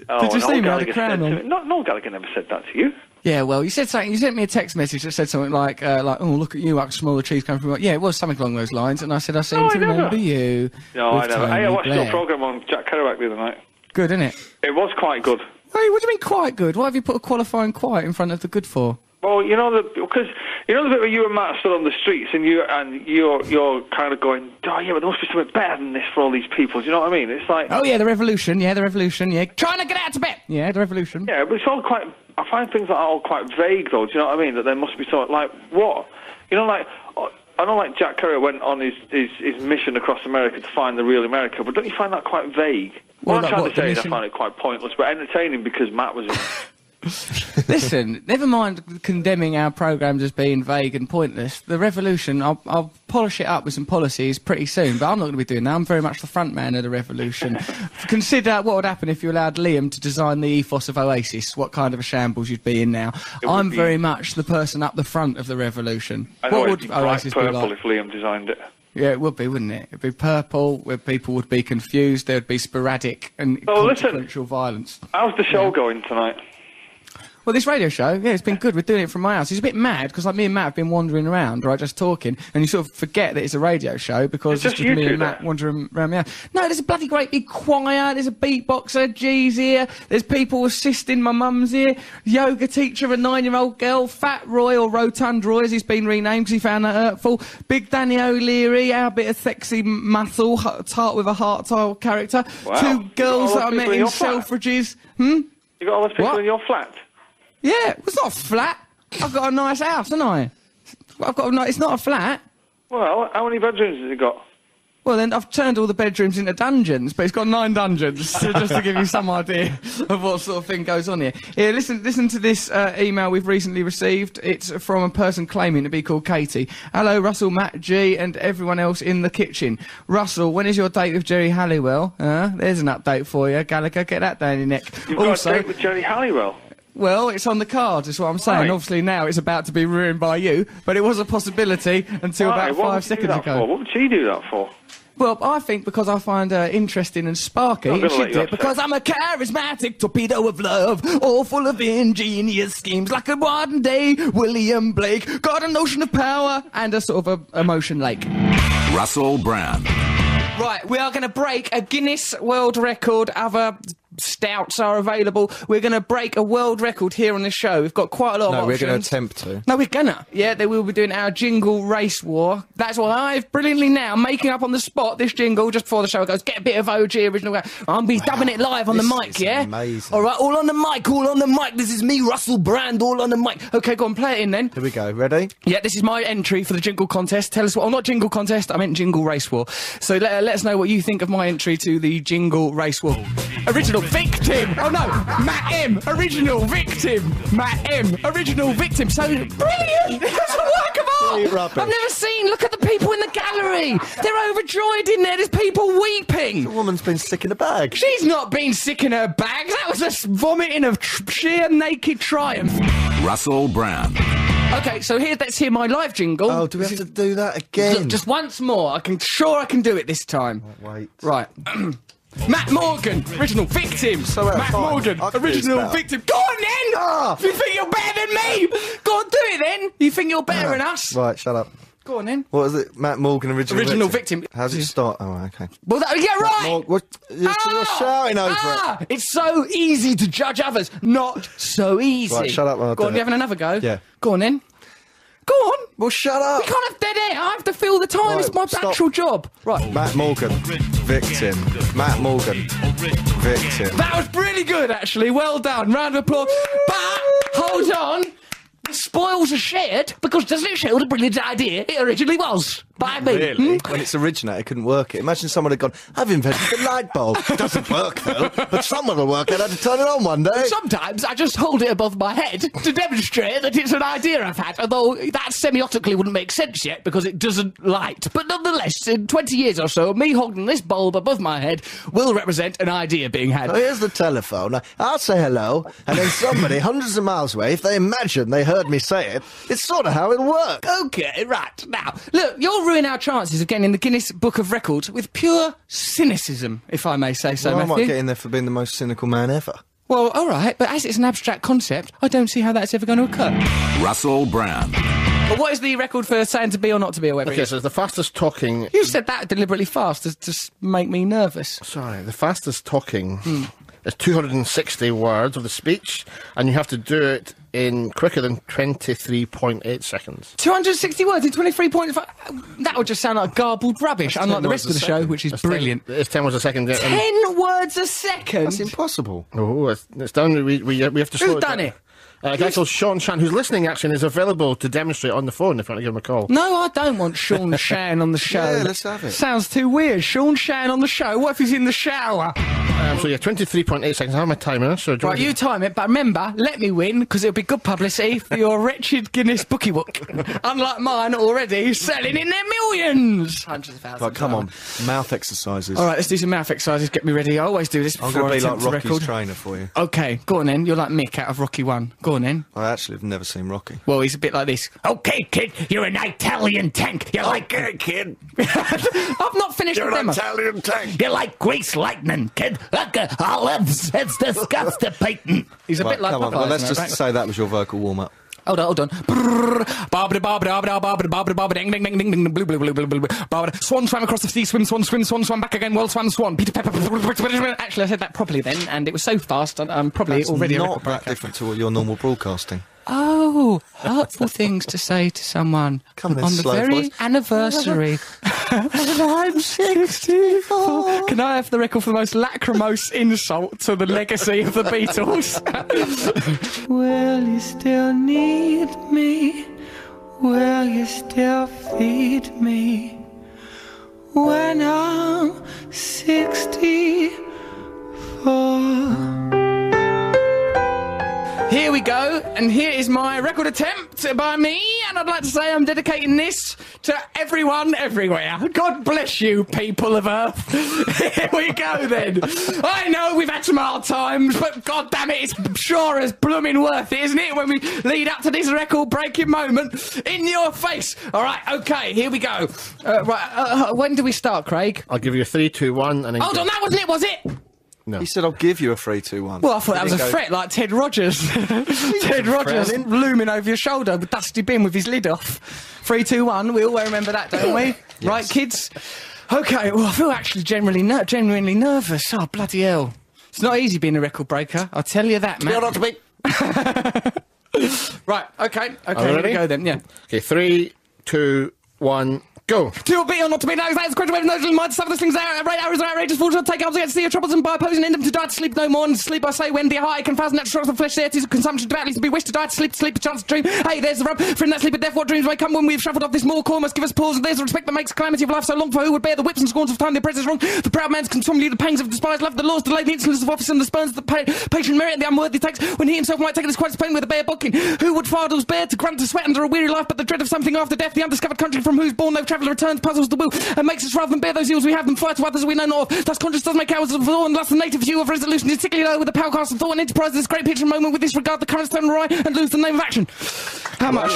oh, did you see me? Had a Gallagher crown said to on. me- No, Gallagher never said that to you. Yeah, well, you said something. You sent me a text message that said something like, uh, "like, oh, look at you, I can smell the cheese coming from." Yeah, it was something along those lines, and I said, "I seem No, to I never. remember you." No, I with never. Hey, I Tony watched your programme on Jack Kerouac the other night. Good, isn't it? It was quite good. Hey, what do you mean quite good? Why have you put a qualifying quite in front of the good for? Well, you know the because you know the bit where you and Matt are still on the streets and you and you're you're kind of going, oh yeah, but there must be something better than this for all these people. Do you know what I mean? It's like, Oh yeah, the revolution. Yeah, the revolution. Yeah, trying to get out to bed. Yeah, the revolution. yeah, but it's all quite. I find things like that all quite vague, though. Do you know what I mean? That there must be something like what? You know, like oh, I know, like Jack Kerouac went on his, his his mission across America to find the real America, but don't you find that quite vague? Well, What I'm trying what, to say is I find it quite pointless, but entertaining because Matt was. Listen, never mind condemning our programmes as being vague and pointless. The revolution, I'll, I'll polish it up with some policies pretty soon, but I'm not going to be doing that. I'm very much the front man of the revolution. Consider what would happen if you allowed Liam to design the ethos of Oasis, what kind of a shambles you'd be in now. I'm be- very much the person up the front of the revolution. I what it'd be Oasis be like? if Liam designed it. Yeah, it would be, wouldn't it? It'd be purple, where people would be confused, there'd be sporadic and Oh, listen. consequential violence. How's the show going tonight? Well, this radio show, yeah, it's been good. We're doing it from my house. It's a bit mad because like me and Matt have been wandering around, right, just talking, and you sort of forget that it's a radio show because It's just you me and Matt wandering around my house. No, there's a bloody great big choir. There's a beatboxer, G's here. There's people assisting. My mum's here. Yoga teacher, a nine-year-old girl. Fat Roy or Rotund Roy, as he's been renamed because he found that hurtful. Big Danny O'Leary, our bit of sexy muscle, tart with a heart tile character. Wow. Two girls that I met in? Selfridges. Hmm. You got all those people What? in your flat? Yeah, it's not a flat. I've got a nice house, haven't I? I've got a ni- It's not a flat. Well, how many bedrooms has it got? Well, then I've turned all the bedrooms into dungeons, but it's got nine dungeons, so just to give you some idea of what sort of thing goes on here. Here, listen, listen to this uh, email we've recently received. It's from a person claiming to be called Katie. Hello, Russell, Matt, G, and everyone else in the kitchen. Russell, when is your date with Geri Halliwell? Uh, there's an update for you, Gallagher. Get that down your neck. You've also, got a date with Geri Halliwell. Well, it's on the cards, is what I'm saying. Right. Obviously, now it's about to be ruined by you, but it was a possibility until Why? about five would you do seconds ago. For? What would she do that for? Well, I think because I find her interesting and sparky, and she did because I'm a charismatic torpedo of love, all full of ingenious schemes, like a modern day William Blake. Got a notion of power and a sort of a emotion lake. Russell Brand. Right, we are going to break a Guinness World Record. Other stouts are available. We're going to break a world record here on the show. We've got quite a lot No, of options. we're going to attempt to. No, we're gonna. Yeah, they will be doing our jingle race war. That's why I've brilliantly now making up on the spot this jingle just before the show goes. Get a bit of OG original. I'm be dubbing it live on the mic. Yeah. amazing. All right, all on the mic. All on the mic. This is me, Russell Brand. All on the mic. Okay, go on, play it in then. Here we go. Ready? Yeah, this is my entry for the jingle contest. Tell us what. Oh, not jingle contest. I meant jingle race war. So let, let us know what you think of my entry to the jingle race war. Original victim. Oh no, Matt M. Original victim. Matt M. Original victim. So brilliant. It's a work of art. rubbish. I've never seen. Look at the people in the gallery. They're overjoyed in there. There's people weeping. The woman's been sick in a bag. She's not been sick in her bag. That was a vomiting of tr- sheer naked triumph. Russell Brand. Okay, so here, let's hear my live jingle. Oh, do we have to do that again? Look, just once more. I can sure I can do it this time. Wait. Right. Matt Morgan, original victim. So Matt time. Morgan, I can do this original victim. Go on then. Ah. You think you're better than me? Go on, do it then. You think you're better than us? Right, shut up. Go on then. What was it? Matt Morgan, original Original victim. victim. How's it start? Oh, okay. Well, that, yeah, right. What, you're, you're Ah! shouting over ah, it. It's so easy to judge others. Not so easy. Right, shut up Go on, you having another go? Yeah. Go on then. Go on. Well, shut up. We can't have dead air. I have to fill the time. Right, it's my stop. actual job. Right. Matt Morgan, victim. Matt Morgan, victim. That was really good, actually. Well done. Round of applause. But hold on. The spoils are shared because doesn't it show a brilliant idea it originally was? By me. Hmm? When it's originated, it couldn't work it. Imagine someone had gone, I've invented the light bulb. It doesn't work though, but someone will work out how to turn it on one day. Sometimes I just hold it above my head to demonstrate that it's an idea I've had, although that semiotically wouldn't make sense yet because it doesn't light. But nonetheless, in 20 years or so, me holding this bulb above my head will represent an idea being had. So here's the telephone. I'll say hello, and then somebody hundreds of miles away, if they imagine they heard me say it, it's sort of how it works. Okay, right. Now, look, you'll ruin our chances of getting in the Guinness Book of Records with pure cynicism, if I may say so, well, I Matthew. might get in there for being the most cynical man ever. Well, all right, but as it's an abstract concept, I don't see how that's ever going to occur. Russell Brand. But what is the record for saying to be or not to be, or whatever? it Okay, so it's the fastest talking. You said that deliberately fast to just make me nervous. Sorry, the fastest talking Hmm. is 260 words of the speech, and you have to do it in quicker than 23.8 seconds. 260 words in 23.5. That would just sound like garbled rubbish, That's unlike the rest of the a show, which is That's 10 brilliant. It's 10 words a second. and- 10 words a second? That's impossible. Oh, it's, it's down. We, we, we have to Who's slow done down. it? Uh, a guy called Sean Shannon, who's listening actually, and is available to demonstrate on the phone if you want to give him a call. No, I don't want Sean Shannon on the show. Yeah, let's have it. Sounds too weird. Sean Shannon on the show. What if he's in the shower? Um, so yeah, 23.8 seconds. I have my timer. So you Right, you to- time it, but remember, let me win because it'll be good publicity for your wretched Guinness bookie book. Unlike mine already, selling in their millions. Hundreds of thousands. Like, come on, mouth exercises. All right, let's do some mouth exercises. Get me ready. I always do this before I'm before going I to be like Rocky's record. trainer for you. Okay, go on then. You're like Mick out of Rocky One. Go on then. I actually have never seen Rocky. Well, he's a bit like this. Okay, kid, you're an Italian tank. You're like Okay, kid. I've not finished the demo. Italian tank. You're like Grease Lightning, kid? Like uh, olives, it's disgusting. He's a Right, bit like come on. Well, let's just right? say that was your vocal warm up. Hold on, hold on. Swan swam across the sea, swim, swan, swim, swan, swam back again, well swam, swan. Peter Pepper. Actually, I said that properly then, and it was so fast, I'm- um, I'm probably That's already not that different to what your normal broadcasting. Oh, hurtful things to say to someone Come on, the very voice. anniversary. I'm 64. Can I have the record for the most lachrymose insult to the legacy of the Beatles? Will you still need me? Will you still feed me? When I'm 64. Here we go, and here is my record attempt. by me, and I'd like to say I'm dedicating this to everyone everywhere. God bless you, people of Earth. Here we go then. I know we've had some hard times, but god damn it, it's sure as blooming worth it, isn't it? When we lead up to this record breaking moment in your face. All right, okay, here we go. Uh, right, uh, uh, when do we start, Craig? I'll give you a three, two, one, and then. Hold on, that wasn't it, was it? No. He said, I'll give you a 3 2 1. Well, I thought that was a go- threat, like Ted Rogers. Ted Rogers looming over your shoulder with Dusty Bin with his lid off. Three, two, one. We all remember that, don't we? Right, kids? Okay, well, I feel actually generally ner- genuinely nervous. Oh, bloody hell. It's not easy being a record breaker, I'll tell you that, man. You're not to be. Right, okay, okay, Are we here we ready? go then, yeah. Okay, three, two, one, go. To be or not to be, no, that's the question. No, no, mind some of the things there. Right, arrows are outrageous. Will take up against the troubles and by opposing in them to die to sleep no more. And sleep, I say, when dear high can fasten that structure of flesh there. Is a consumption devoutly to be wished to die to sleep, sleep, a chance to dream. Hey, there's the rub. From that sleep of death, what dreams may come when we've shuffled off this more core must give us pause. And there's the respect that makes calamity of life so long for who would bear the whips and scorns of time, the oppressor's wrong. The proud man's contumely, the pangs of despised love, the laws delay, the insolence of office and the spurns of the pa- patient merit, the unworthy takes when he himself might take it as quite pain with a bare booking. Who would fathers bear to grunt to sweat under a weary life, but the dread of something after death, the undiscovered country from whose born no traveller returns, puzzles the will, and makes us rather than bear those ills we have than fight to others we know not of. Thus conscience does make ours of all, and thus the native view of resolution is particularly low with the power cast of thought and enterprise this great picture moment with disregard the current stone awry and lose the name of action. How much?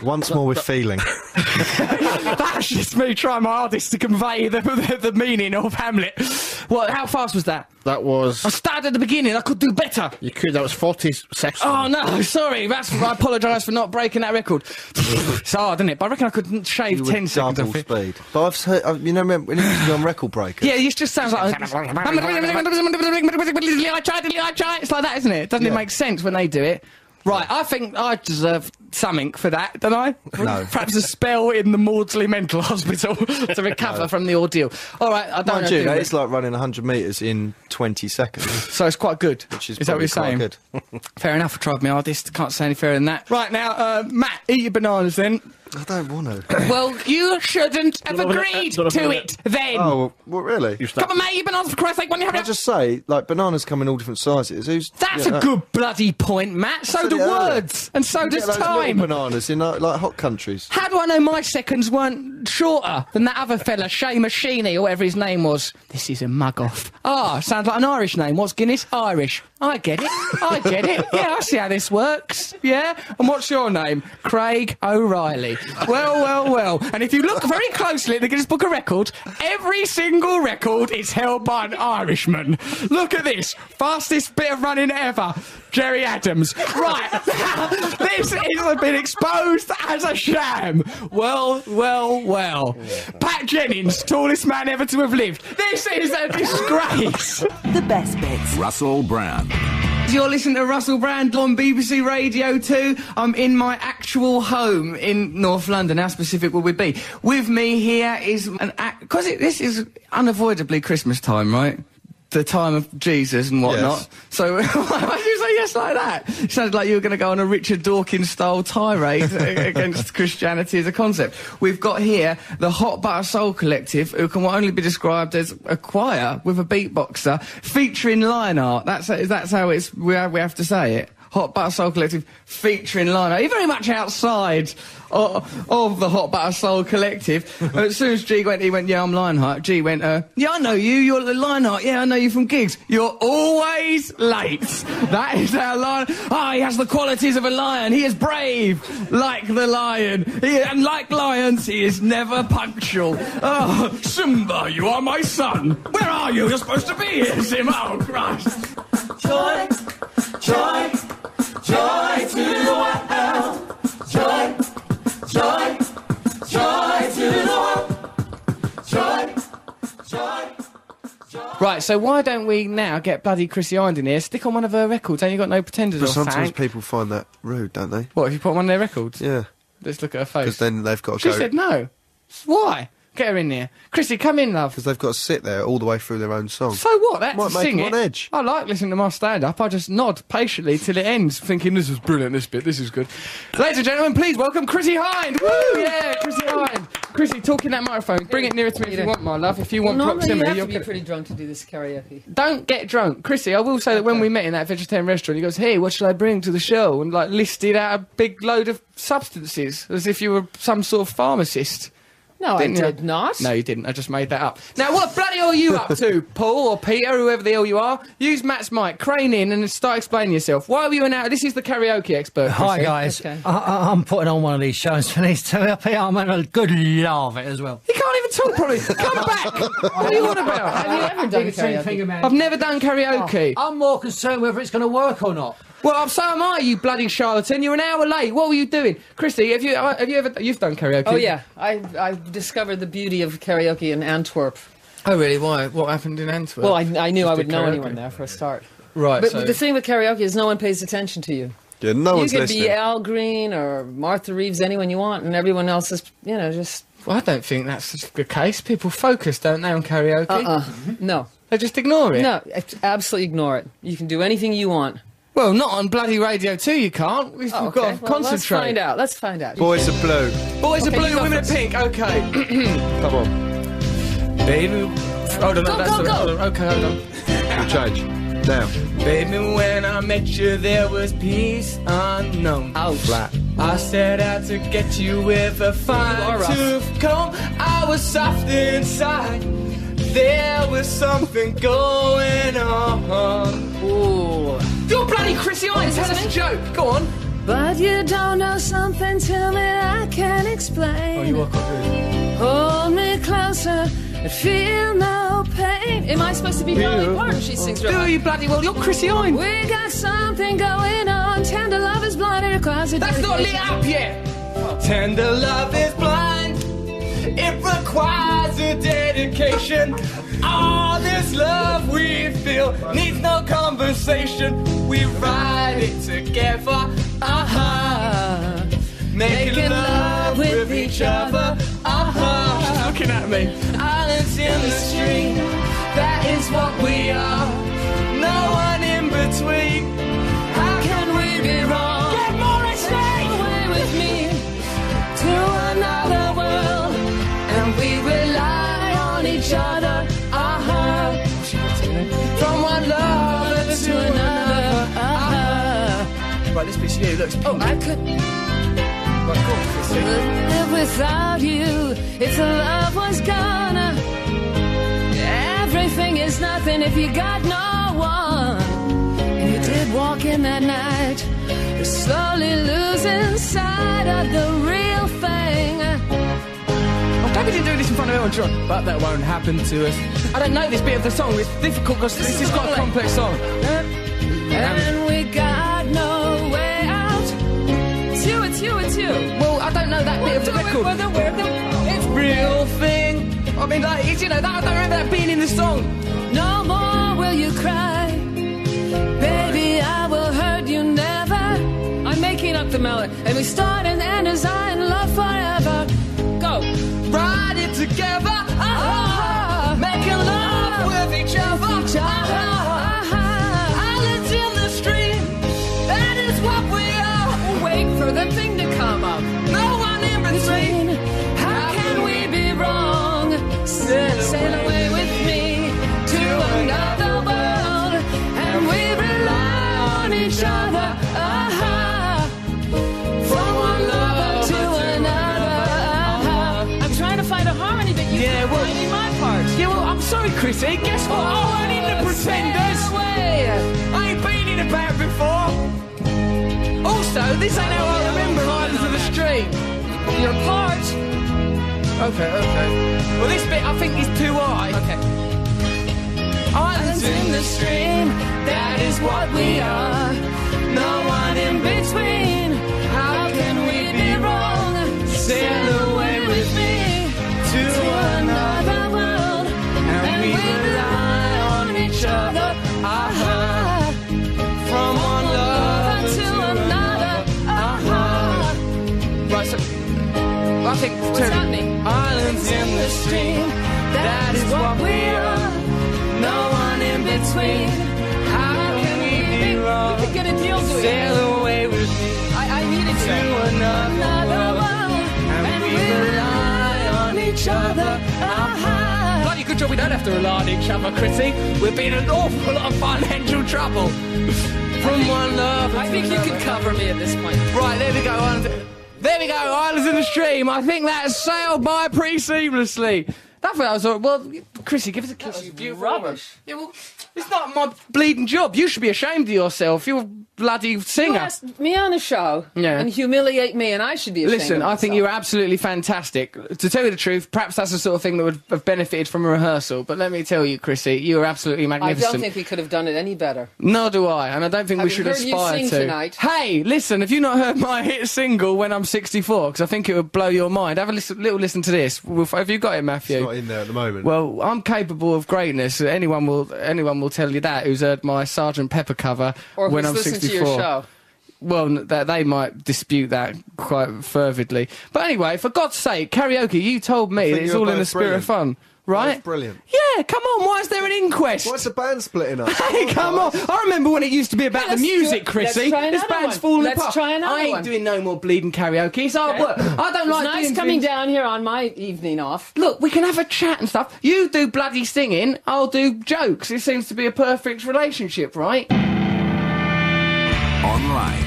Once more with feeling. That's just me trying my hardest to convey the, the, the meaning of Hamlet. Well, How fast was that? That was. I started at the beginning. I could do better. You could. That was 40 seconds. Oh no, sorry. That's I apologise for not breaking that record. it's hard, isn't it? But I reckon I could shave You ten seconds double off it. speed. But I've heard, uh, you know, remember when it used to be on Record Breaker? Yeah, it just sounds like. I tried. I tried. It's like that, isn't it? Doesn't it make sense when they do it? Right, I think I deserve something for that, don't I? No. Perhaps a spell in the Maudsley Mental Hospital to recover from the ordeal. All right, I don't Mind know. you, do that we? is like running 100 metres in 20 seconds. So it's quite good. Which is, Is that what you're saying? Good. Fair enough. I tried my hardest. Can't say any fairer than that. Right now, uh, Matt, eat your bananas then. I don't want to. well, you shouldn't have Don't have a- agreed to it then. Oh, well, well, really? Come on, mate, eat your bananas for Christ's sake. When you have Can I just say, like, bananas come in all different sizes. Who's That's yeah, a that- good bloody point, Matt. So said do it earlier. words, and so You does get those little time. bananas in like, like hot countries. How do I know my seconds weren't shorter than that other fella, Seamus Sheeny, or whatever his name was? This is a mug off. Ah, sounds like an Irish name. What's Guinness? Irish. I get it. I get it. Yeah, I see how this works. Yeah? And what's your name? Craig O'Reilly. Well, well, well. And if you look very closely at the Guinness Book of Records, every single record is held by an Irishman. Look at this. Fastest bit of running ever. Gerry Adams. Right. this has been exposed as a sham. Well, well, well. Pat Jennings, tallest man ever to have lived. This is a disgrace. The best bits. Russell Brand. You're listening to Russell Brand on BBC Radio 2. I'm in my actual home in North London. How specific will we be? With me here is an act, because this is unavoidably Christmas time, right? The time of Jesus and whatnot. Yes. So, why did you say yes like that? It sounded like you were going to go on a Richard Dawkins style tirade against Christianity as a concept. We've got here the Hot Butter Soul Collective, who can only be described as a choir with a beatboxer featuring Lionheart. That's, that's how it's, we have, we have to say it. Hot Butter Soul Collective featuring Lionheart. You're very much outside of, of the Hot Butter Soul Collective. as soon as G went, he went, yeah, I'm Lionheart. G went, uh, yeah, I know you. You're the Lionheart. Yeah, I know you from gigs. You're always late. That is our lion. Ah, he has the qualities of a lion. He is brave, like the lion. He, and like lions, he is never punctual. Oh, Simba, you are my son. Where are you? You're supposed to be here, Simba. Oh, Christ. Joy, joy, joy to the world. Joy, joy, joy to the world. Joy, joy. Right, so why don't we now get bloody Chrissie Hynde in here, stick on one of her records, ain't you got no pretenders or something? But or sometimes thank? people find that rude, don't they? What, if you put on one of their records? Yeah. Let's look at her face. Because then they've got to She go. said no. Why? Get her in there. Chrissy, come in, love. Because they've got to sit there all the way through their own song. So what? That's Might make sing them it. on edge. I like listening to my stand-up. I just nod patiently till it ends, thinking this is brilliant. This bit, this is good. Ladies and gentlemen, please welcome Chrissie Hynde. Woo! Yeah, Chrissie Hynde. Chrissy, talk in that microphone. Bring it nearer to me if you want, my love. If you want well, normally proximity, you have you're to be gonna- pretty drunk to do this karaoke. Don't get drunk, Chrissy. I will say that when we met in that vegetarian restaurant, he goes, "Hey, what shall I bring to the show?" and like listed out a big load of substances, as if you were some sort of pharmacist. No, Didn't I you? did not. No, you didn't. I just made that up. Now, what bloody hell are you up to, Paul or Peter, whoever the hell you are? Use Matt's mic, crane in, and start explaining yourself. Why are you an out? This is the karaoke expert. Hi Chrissy. guys, I, I, I'm putting on one of these shows for these two up here. I'm having a good laugh at it as well. You can't even talk properly. Come back. What are you on about? Have you ever done karaoke? I've never done karaoke. Oh, I'm more concerned whether it's going to work or not. Well, so am I, you bloody charlatan. You're an hour late. What were you doing, Christy? Have you uh, have you ever you've done karaoke? Oh yeah, I I discovered the beauty of karaoke in Antwerp. Oh really? Why? What happened in Antwerp? Well, I, I knew Just I would know karaoke? anyone there for a start. Right. But so- the thing with karaoke is no one pays attention to you. Yeah, no you one's could listening. be Al Green or Martha Reeves, anyone you want, and everyone else is, you know, just. Well, I don't think that's the case. People focus, don't they, on karaoke? Uh-uh. No. They just ignore it. No, absolutely ignore it. You can do anything you want. Well, not on bloody Radio 2, you can't. We've, Oh, we've got to Well, concentrate. Let's find out. Let's find out. Boys are blue. Boys Okay, are blue, women are pink. Okay. Come on. Baby. Hold on, Go, that's go, the- go. hold on. Okay, hold on. We'll change. Now. Baby, when I met you, there was peace unknown. Ouch. Flat. I set out to get you with a are fine rough. tooth comb. I was soft inside. There was something going on. Ooh. You're bloody Chrissie Hynde. That's a joke. Go on. But you don't know something to me I can't explain. Oh, you are quite good. Hold me closer and feel no pain. Am I supposed to be Dolly Parton? She sings real Do high. you bloody well? You're Chrissie Hynde. We got something going on. Tender love is blinded across the That's not lit up yet. Tender love is blind. It requires a dedication. All this love we feel needs no conversation. We ride it together. Uh-huh. Making love with each other. Uh-huh. She's looking at me. Islands in the stream. That is what we are. No one in between. Right, this bit's you. Look, Oh, I could Right, on, Chrissy. live without you if the love was gonna. Everything is nothing if you got no one. And you did walk in that night, slowly losing sight of the real thing. I'm glad we didn't do this in front of Elton John, but that won't happen to us. I don't know this bit of the song. It's difficult because this is quite a complex song. And we got you. Well, I don't know that bit of the record. We're the, we're the, It's real thing. I mean, like, it's, you know, that, I don't remember that being in the song. No more will you cry. Baby, I will hurt you never. I'm making up the melody. And we start and end as I in love forever. Go. Ride it together. This ain't how I remember Islands of the Stream. Your part. Okay, okay. Well, this bit I think is too high. Okay. Islands in the stream, that is what we are. No one in between. I'll take What's turn. happening? Islands in the stream. That is what we are. No one in between. How can we be wrong? We could get a deal doing Sail it. away with me. I, I needed to. To another, another world. And, and we rely on each other. Uh-huh. Good job we don't have to rely on each other, Chrissy. We've been an awful lot of financial trouble. From think, one love. I think you can cover me at this point. Right, there we go. There we go, Islands in the Stream. I think that sailed by pretty seamlessly. That was. Well, Chrissy, give us a kiss. you beautiful rubbish. Yeah, well, it's not my bleeding job. You should be ashamed of yourself. You're a bloody You singer. asked me on a show Yeah. and humiliate me, and I should be ashamed Listen, of I think you were absolutely fantastic. To tell you the truth, perhaps that's the sort of thing that would have benefited from a rehearsal. But let me tell you, Chrissy, you were absolutely magnificent. I don't think we could have done it any better. Nor do I, and I don't think we Having should heard you aspire sing to. tonight- Hey, listen, have you not heard my hit single when I'm 64? Because I think it would blow your mind. Have a listen, little listen to this. Have you got it, Matthew? It's not in there at the moment. Well, I'm capable of greatness. Anyone will anyone will tell you that who's heard my Sergeant Pepper cover Or when I'm 64. to your show. Well, that they might dispute that quite fervidly. But anyway, for God's sake, karaoke. You told me think that it's all in the both spirit of fun, right? Both brilliant. Yeah, come on. Why is there an inquest? Why's the band splitting up? Hey, oh, come on! I remember when it used to be about Yeah, the let's music, it. Chrissy. Let's try this another band's one. falling Let's apart. try another I ain't one. doing no more bleeding karaoke. It's hard work. I don't It's like nice doing coming things- down here on my evening off. Look, we can have a chat and stuff. You do bloody singing, I'll do jokes. It seems to be a perfect relationship, right? Online,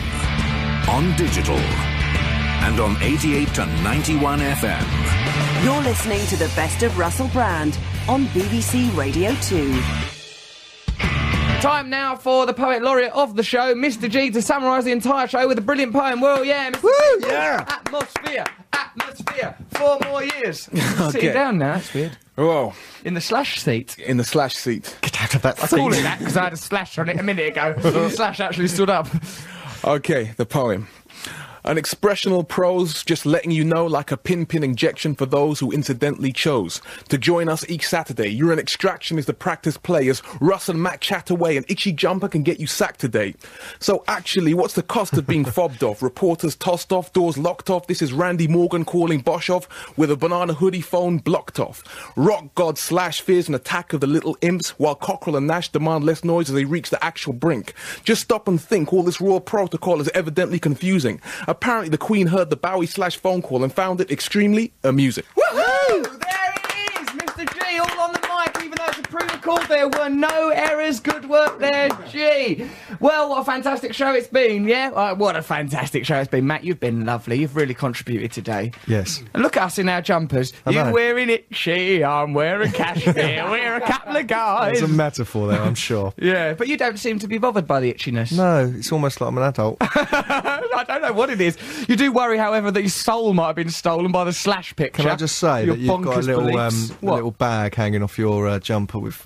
on digital, and on 88 to 91 FM. You're listening to the best of Russell Brand on BBC Radio 2. Time now for the poet laureate of the show, Mr. G, to summarise the entire show with a brilliant poem. Well, yeah, Mr. G. yeah. Atmosphere, atmosphere. Four more years. Sitting Okay. down now. That's weird. Whoa. In the slash seat. In the slash seat. Get out of that I call it that because I had a slash on it a minute ago. the slash actually stood up. Okay, the poem. An expressional prose just letting you know like a pin pin injection for those who incidentally chose to join us each Saturday. Urine extraction is the practice players. Russ and Mac chat away. and itchy jumper can get you sacked today. So actually, what's the cost of being fobbed off? Reporters tossed off, doors locked off. This is Randy Morgan calling Bosch off with a banana hoodie phone blocked off. Rock God slash fears an attack of the little imps while Cockrell and Nash demand less noise as they reach the actual brink. Just stop and think. All this raw protocol is evidently confusing. Apparently, the Queen heard the Bowie slash phone call and found it extremely amusing. Woohoo! There it is, Mr. G, all on the mic, even a pre-record. There were no errors. Good work there, G. Well, what a fantastic show it's been, yeah? Uh, what a fantastic show it's been. Matt, you've been lovely. You've really contributed today. Yes. And look at us in our jumpers. You're wearing itchy, I'm wearing cashmere. We're a couple of guys. There's a metaphor there, I'm sure. yeah, but you don't seem to be bothered by the itchiness. No, it's almost like I'm an adult. I don't know what it is. You do worry, however, that your soul might have been stolen by the slash picture. Can I just say Your that you've got a little um, What? little bag hanging off your uh, jumper with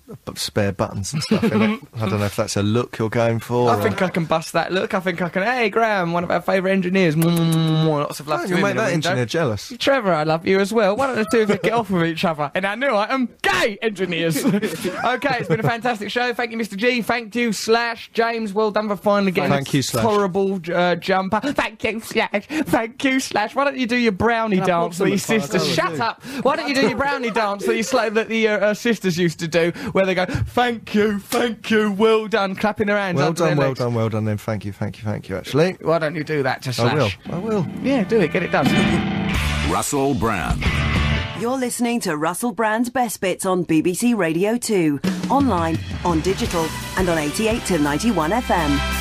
spare buttons and stuff in it? I don't know if that's a look you're going for. I think I can bust that look. I think I can. Hey, Graham, one of our favourite engineers. Mm, Lots of love Oh, to you'll him make that window. engineer jealous. Trevor, I love you as well. Why don't the two of you get off with each other? And I knew I am gay engineers. okay, it's been a fantastic show. Thank you, Mr. G. Thank you, Slash. James, well done for finally getting Thank a you, Slash. tolerable uh, jumper. Thank you, Slash. Thank you, Slash. Why don't you do your brownie dance that your sisters... Shut up. Why don't you do your brownie dance that, you, that the uh, uh, sisters used to do, where they go, thank you, thank you, well done, clapping their hands Well done, well legs. done, well done. Then thank you, thank you, thank you. Actually, Why don't you do that to Slash? I will. I will. Yeah, do it. Get it done. Russell Brand. You're listening to Russell Brand's Best Bits on BBC Radio 2, online, on digital, and on 88 to 91 FM.